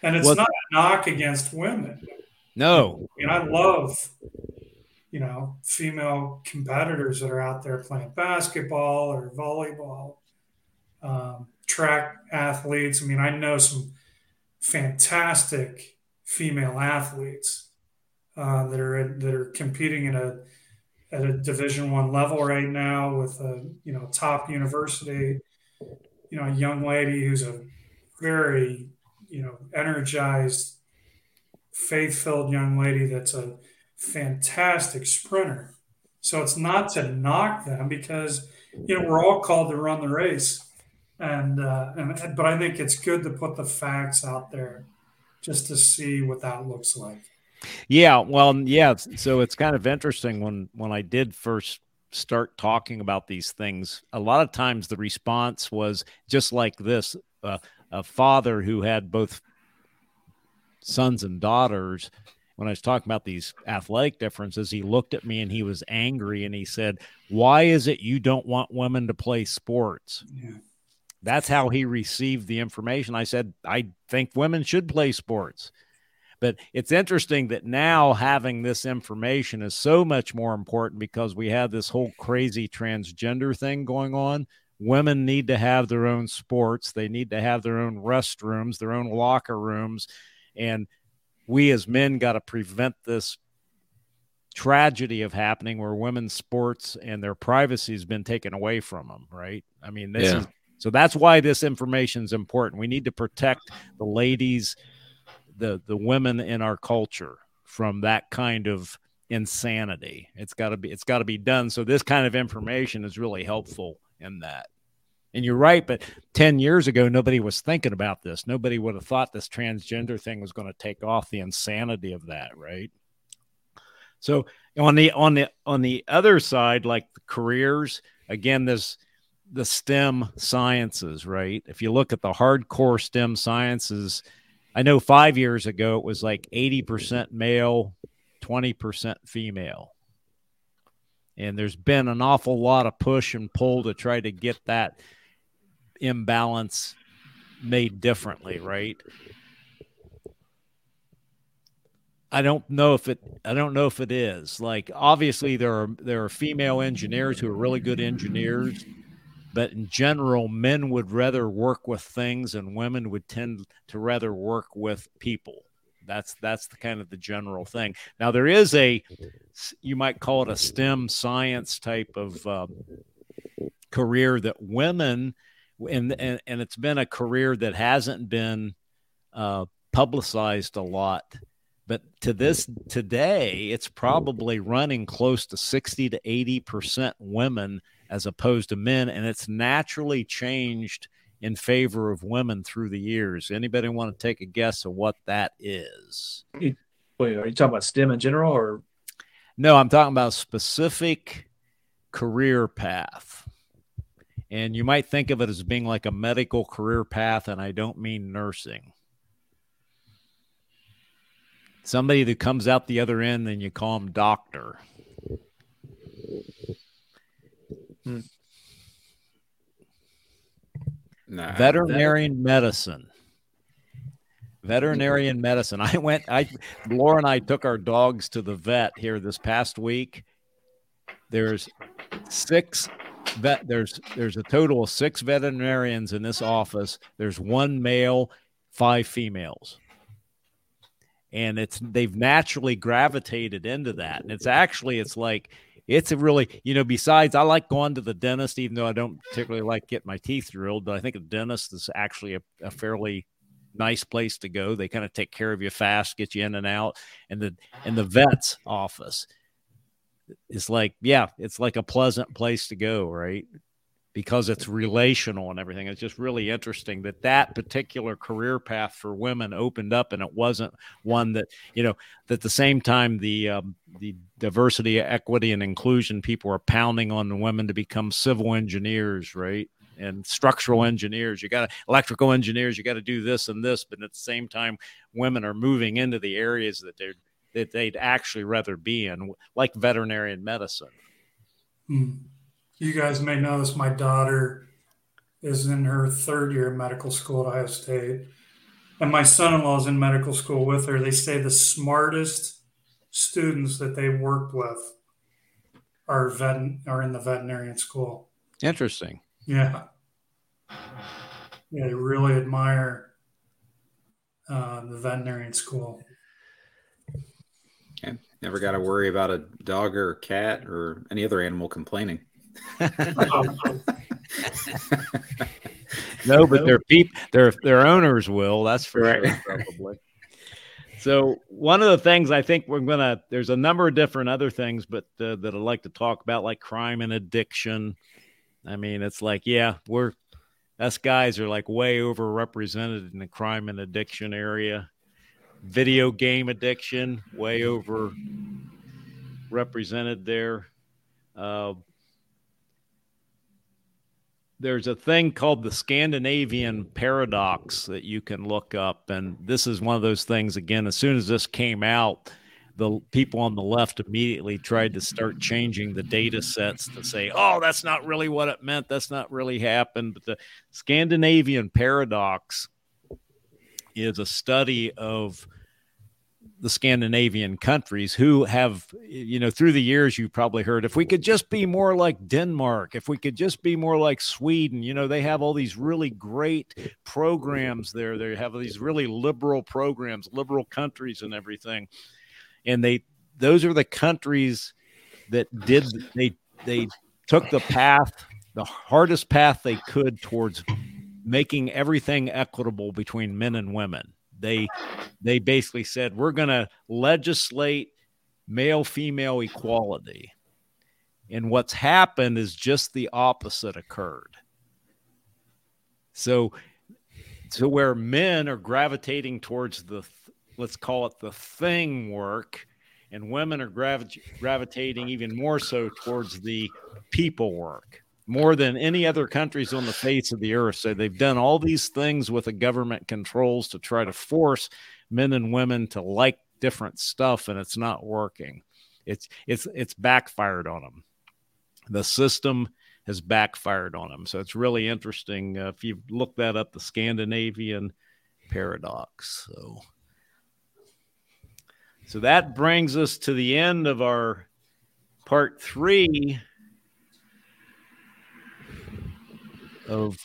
And it's well, not a knock against women. No. I mean, I love, you know, female competitors that are out there playing basketball or volleyball, um, track athletes. I mean, I know some fantastic female athletes uh, that are that are competing in a at a division one level right now with a you know top university you know a young lady who's a very you know energized faith-filled young lady that's a fantastic sprinter so it's not to knock them because you know, we're all called to run the race, and uh, and but I think it's good to put the facts out there, just to see what that looks like. Yeah, well, yeah. So it's kind of interesting when when I did first start talking about these things. A lot of times the response was just like this: uh, a father who had both sons and daughters. When I was talking about these athletic differences, he looked at me and he was angry and he said, "Why is it you don't want women to play sports?" Yeah. That's how he received the information. I said, "I think women should play sports." But it's interesting that now having this information is so much more important because we have this whole crazy transgender thing going on. Women need to have their own sports, they need to have their own restrooms, their own locker rooms. And we as men got to prevent this tragedy of happening where women's sports and their privacy has been taken away from them, right? I mean, this yeah. is so that's why this information is important. We need to protect the ladies the the women in our culture from that kind of insanity. It's got to be it's got to be done. So this kind of information is really helpful in that. And you're right, but 10 years ago nobody was thinking about this. Nobody would have thought this transgender thing was going to take off the insanity of that, right? So on the on the on the other side like the careers, again this the STEM sciences, right? If you look at the hardcore STEM sciences, I know five years ago it was like 80% male, 20% female. And there's been an awful lot of push and pull to try to get that imbalance made differently, right? I don't know if it I don't know if it is. Like obviously there are there are female engineers who are really good engineers but in general, men would rather work with things, and women would tend to rather work with people. That's that's the kind of the general thing. Now there is a, you might call it a STEM science type of uh, career that women, and, and and it's been a career that hasn't been uh, publicized a lot but to this today it's probably running close to 60 to 80 percent women as opposed to men, and it's naturally changed in favor of women through the years. Anybody want to take a guess of what that is? wait, are you talking about STEM in general, or no? I'm talking about specific career path. And you might think of it as being like a medical career path, and I don't mean nursing. Somebody that comes out the other end, then you call them doctor. Hmm. Nah, veterinarian that... medicine. Veterinarian medicine. I went. I Laura and I took our dogs to the vet here this past week. There's six vet. There's there's a total of six veterinarians in this office. There's one male, five females and it's they've naturally gravitated into that and it's actually it's like it's a really, you know, besides, I like going to the dentist, even though I don't particularly like getting my teeth drilled, but I think a dentist is actually a, a fairly nice place to go. They kind of take care of you fast, get you in and out. And the, and the vet's office is like, yeah, it's like a pleasant place to go, right? Because it's relational and everything. It's just really interesting that that particular career path for women opened up, and it wasn't one that you know. At the same time, the um, the diversity, equity, and inclusion people are pounding on the women to become civil engineers, right? And structural engineers. You got electrical engineers. You got to do this and this, but at the same time, women are moving into the areas that they're that they'd actually rather be in, like veterinarian medicine. Mm you guys may know this. My daughter is in her third year of medical school at Ohio State, and my son-in-law is in medical school with her. They say the smartest students that they worked with are vet are in the veterinarian school. Interesting. Yeah. Yeah, they really admire uh, the veterinarian school. Yeah, never got to worry about a dog or a cat or any other animal complaining. <laughs> no, but their peep, their their owners will. That's for right. sure, probably. So one of the things I think we're gonna there's a number of different other things, but uh, that I'd like to talk about, like crime and addiction, I mean, it's like, yeah, we're us guys are like way overrepresented in the crime and addiction area. Video game addiction, way over represented there. Uh, there's a thing called the Scandinavian paradox that you can look up. And this is one of those things, again, as soon as this came out, the people on the left immediately tried to start changing the data sets to say, oh, that's not really what it meant. That's not really happened. But the Scandinavian paradox is a study of the Scandinavian countries who have, you know, through the years, you've probably heard if we could just be more like Denmark, if we could just be more like Sweden, you know, they have all these really great programs there. They have these really liberal programs, liberal countries, and everything. And they, those are the countries that did, they, they took the path, the hardest path they could towards making everything equitable between men and women they they basically said we're going to legislate male female equality. And what's happened is just the opposite occurred. So to where men are gravitating towards the let's call it the thing work and women are gravi- gravitating even more so towards the people work more than any other countries on the face of the earth. So they've done all these things with the government controls to try to force men and women to like different stuff, and it's not working. It's it's it's backfired on them. The system has backfired on them. So it's really interesting uh, if you look that up, the Scandinavian paradox. So. So that brings us to the end of our part three of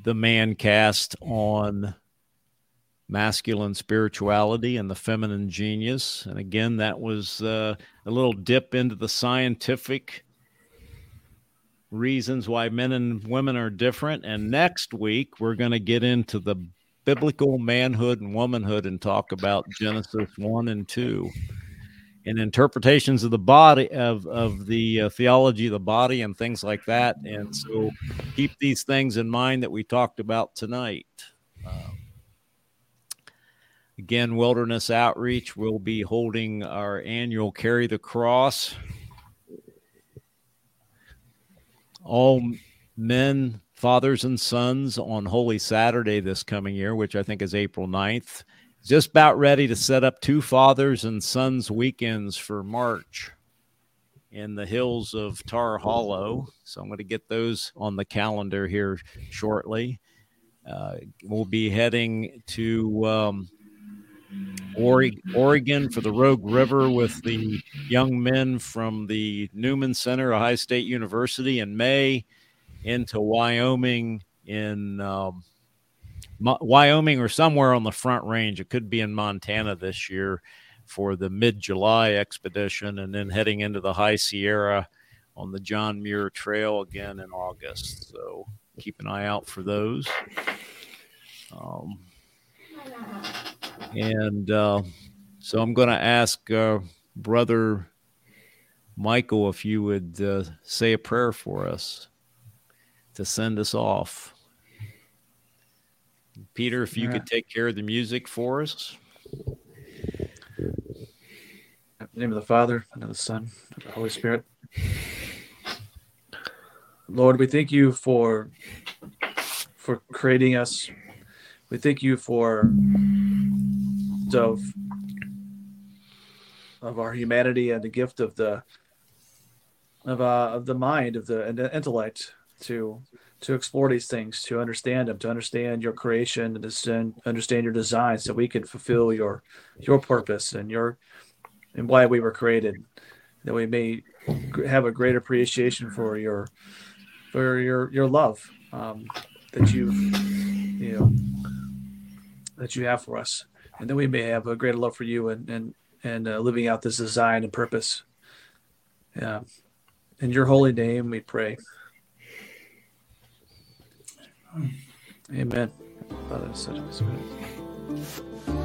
the man cast on masculine spirituality and the feminine genius. And again, that was uh, a little dip into the scientific reasons why men and women are different. And next week, we're going to get into the biblical manhood and womanhood and talk about Genesis 1 and 2 and interpretations of the body of of the uh, theology of the body and things like that. And so, keep these things in mind that we talked about tonight. Um, again, Wilderness Outreach will be holding our annual Carry the Cross. All men, fathers, and sons on Holy Saturday this coming year, which I think is April 9th just about ready to set up two fathers and sons weekends for March in the hills of Tar Hollow. So I'm going to get those on the calendar here shortly. Uh, we'll be heading to um, Oregon for the Rogue River with the young men from the Newman Center, Ohio State University, in May, into Wyoming in um, Wyoming or somewhere on the Front Range. It could be in Montana this year for the mid July expedition, and then heading into the High Sierra on the John Muir Trail again in August. So keep an eye out for those. Um, and uh, so I'm going to ask uh, Brother Michael if you would uh, say a prayer for us to send us off. Peter, if you yeah. could take care of the music for us. In the name of the Father, and of the Son, and the Holy Spirit. Lord, we thank you for for creating us. We thank you for of of our humanity and the gift of the of uh, of the mind of the, the intellect to to explore these things, to understand them, to understand your creation, and to understand your design, so we can fulfill your your purpose and your and why we were created. That we may have a great appreciation for your for your your love um, that you you know that you have for us, and that we may have a greater love for you and and and uh, living out this design and purpose. Yeah, in your holy name we pray. Amen. Father, Son, and Spirit.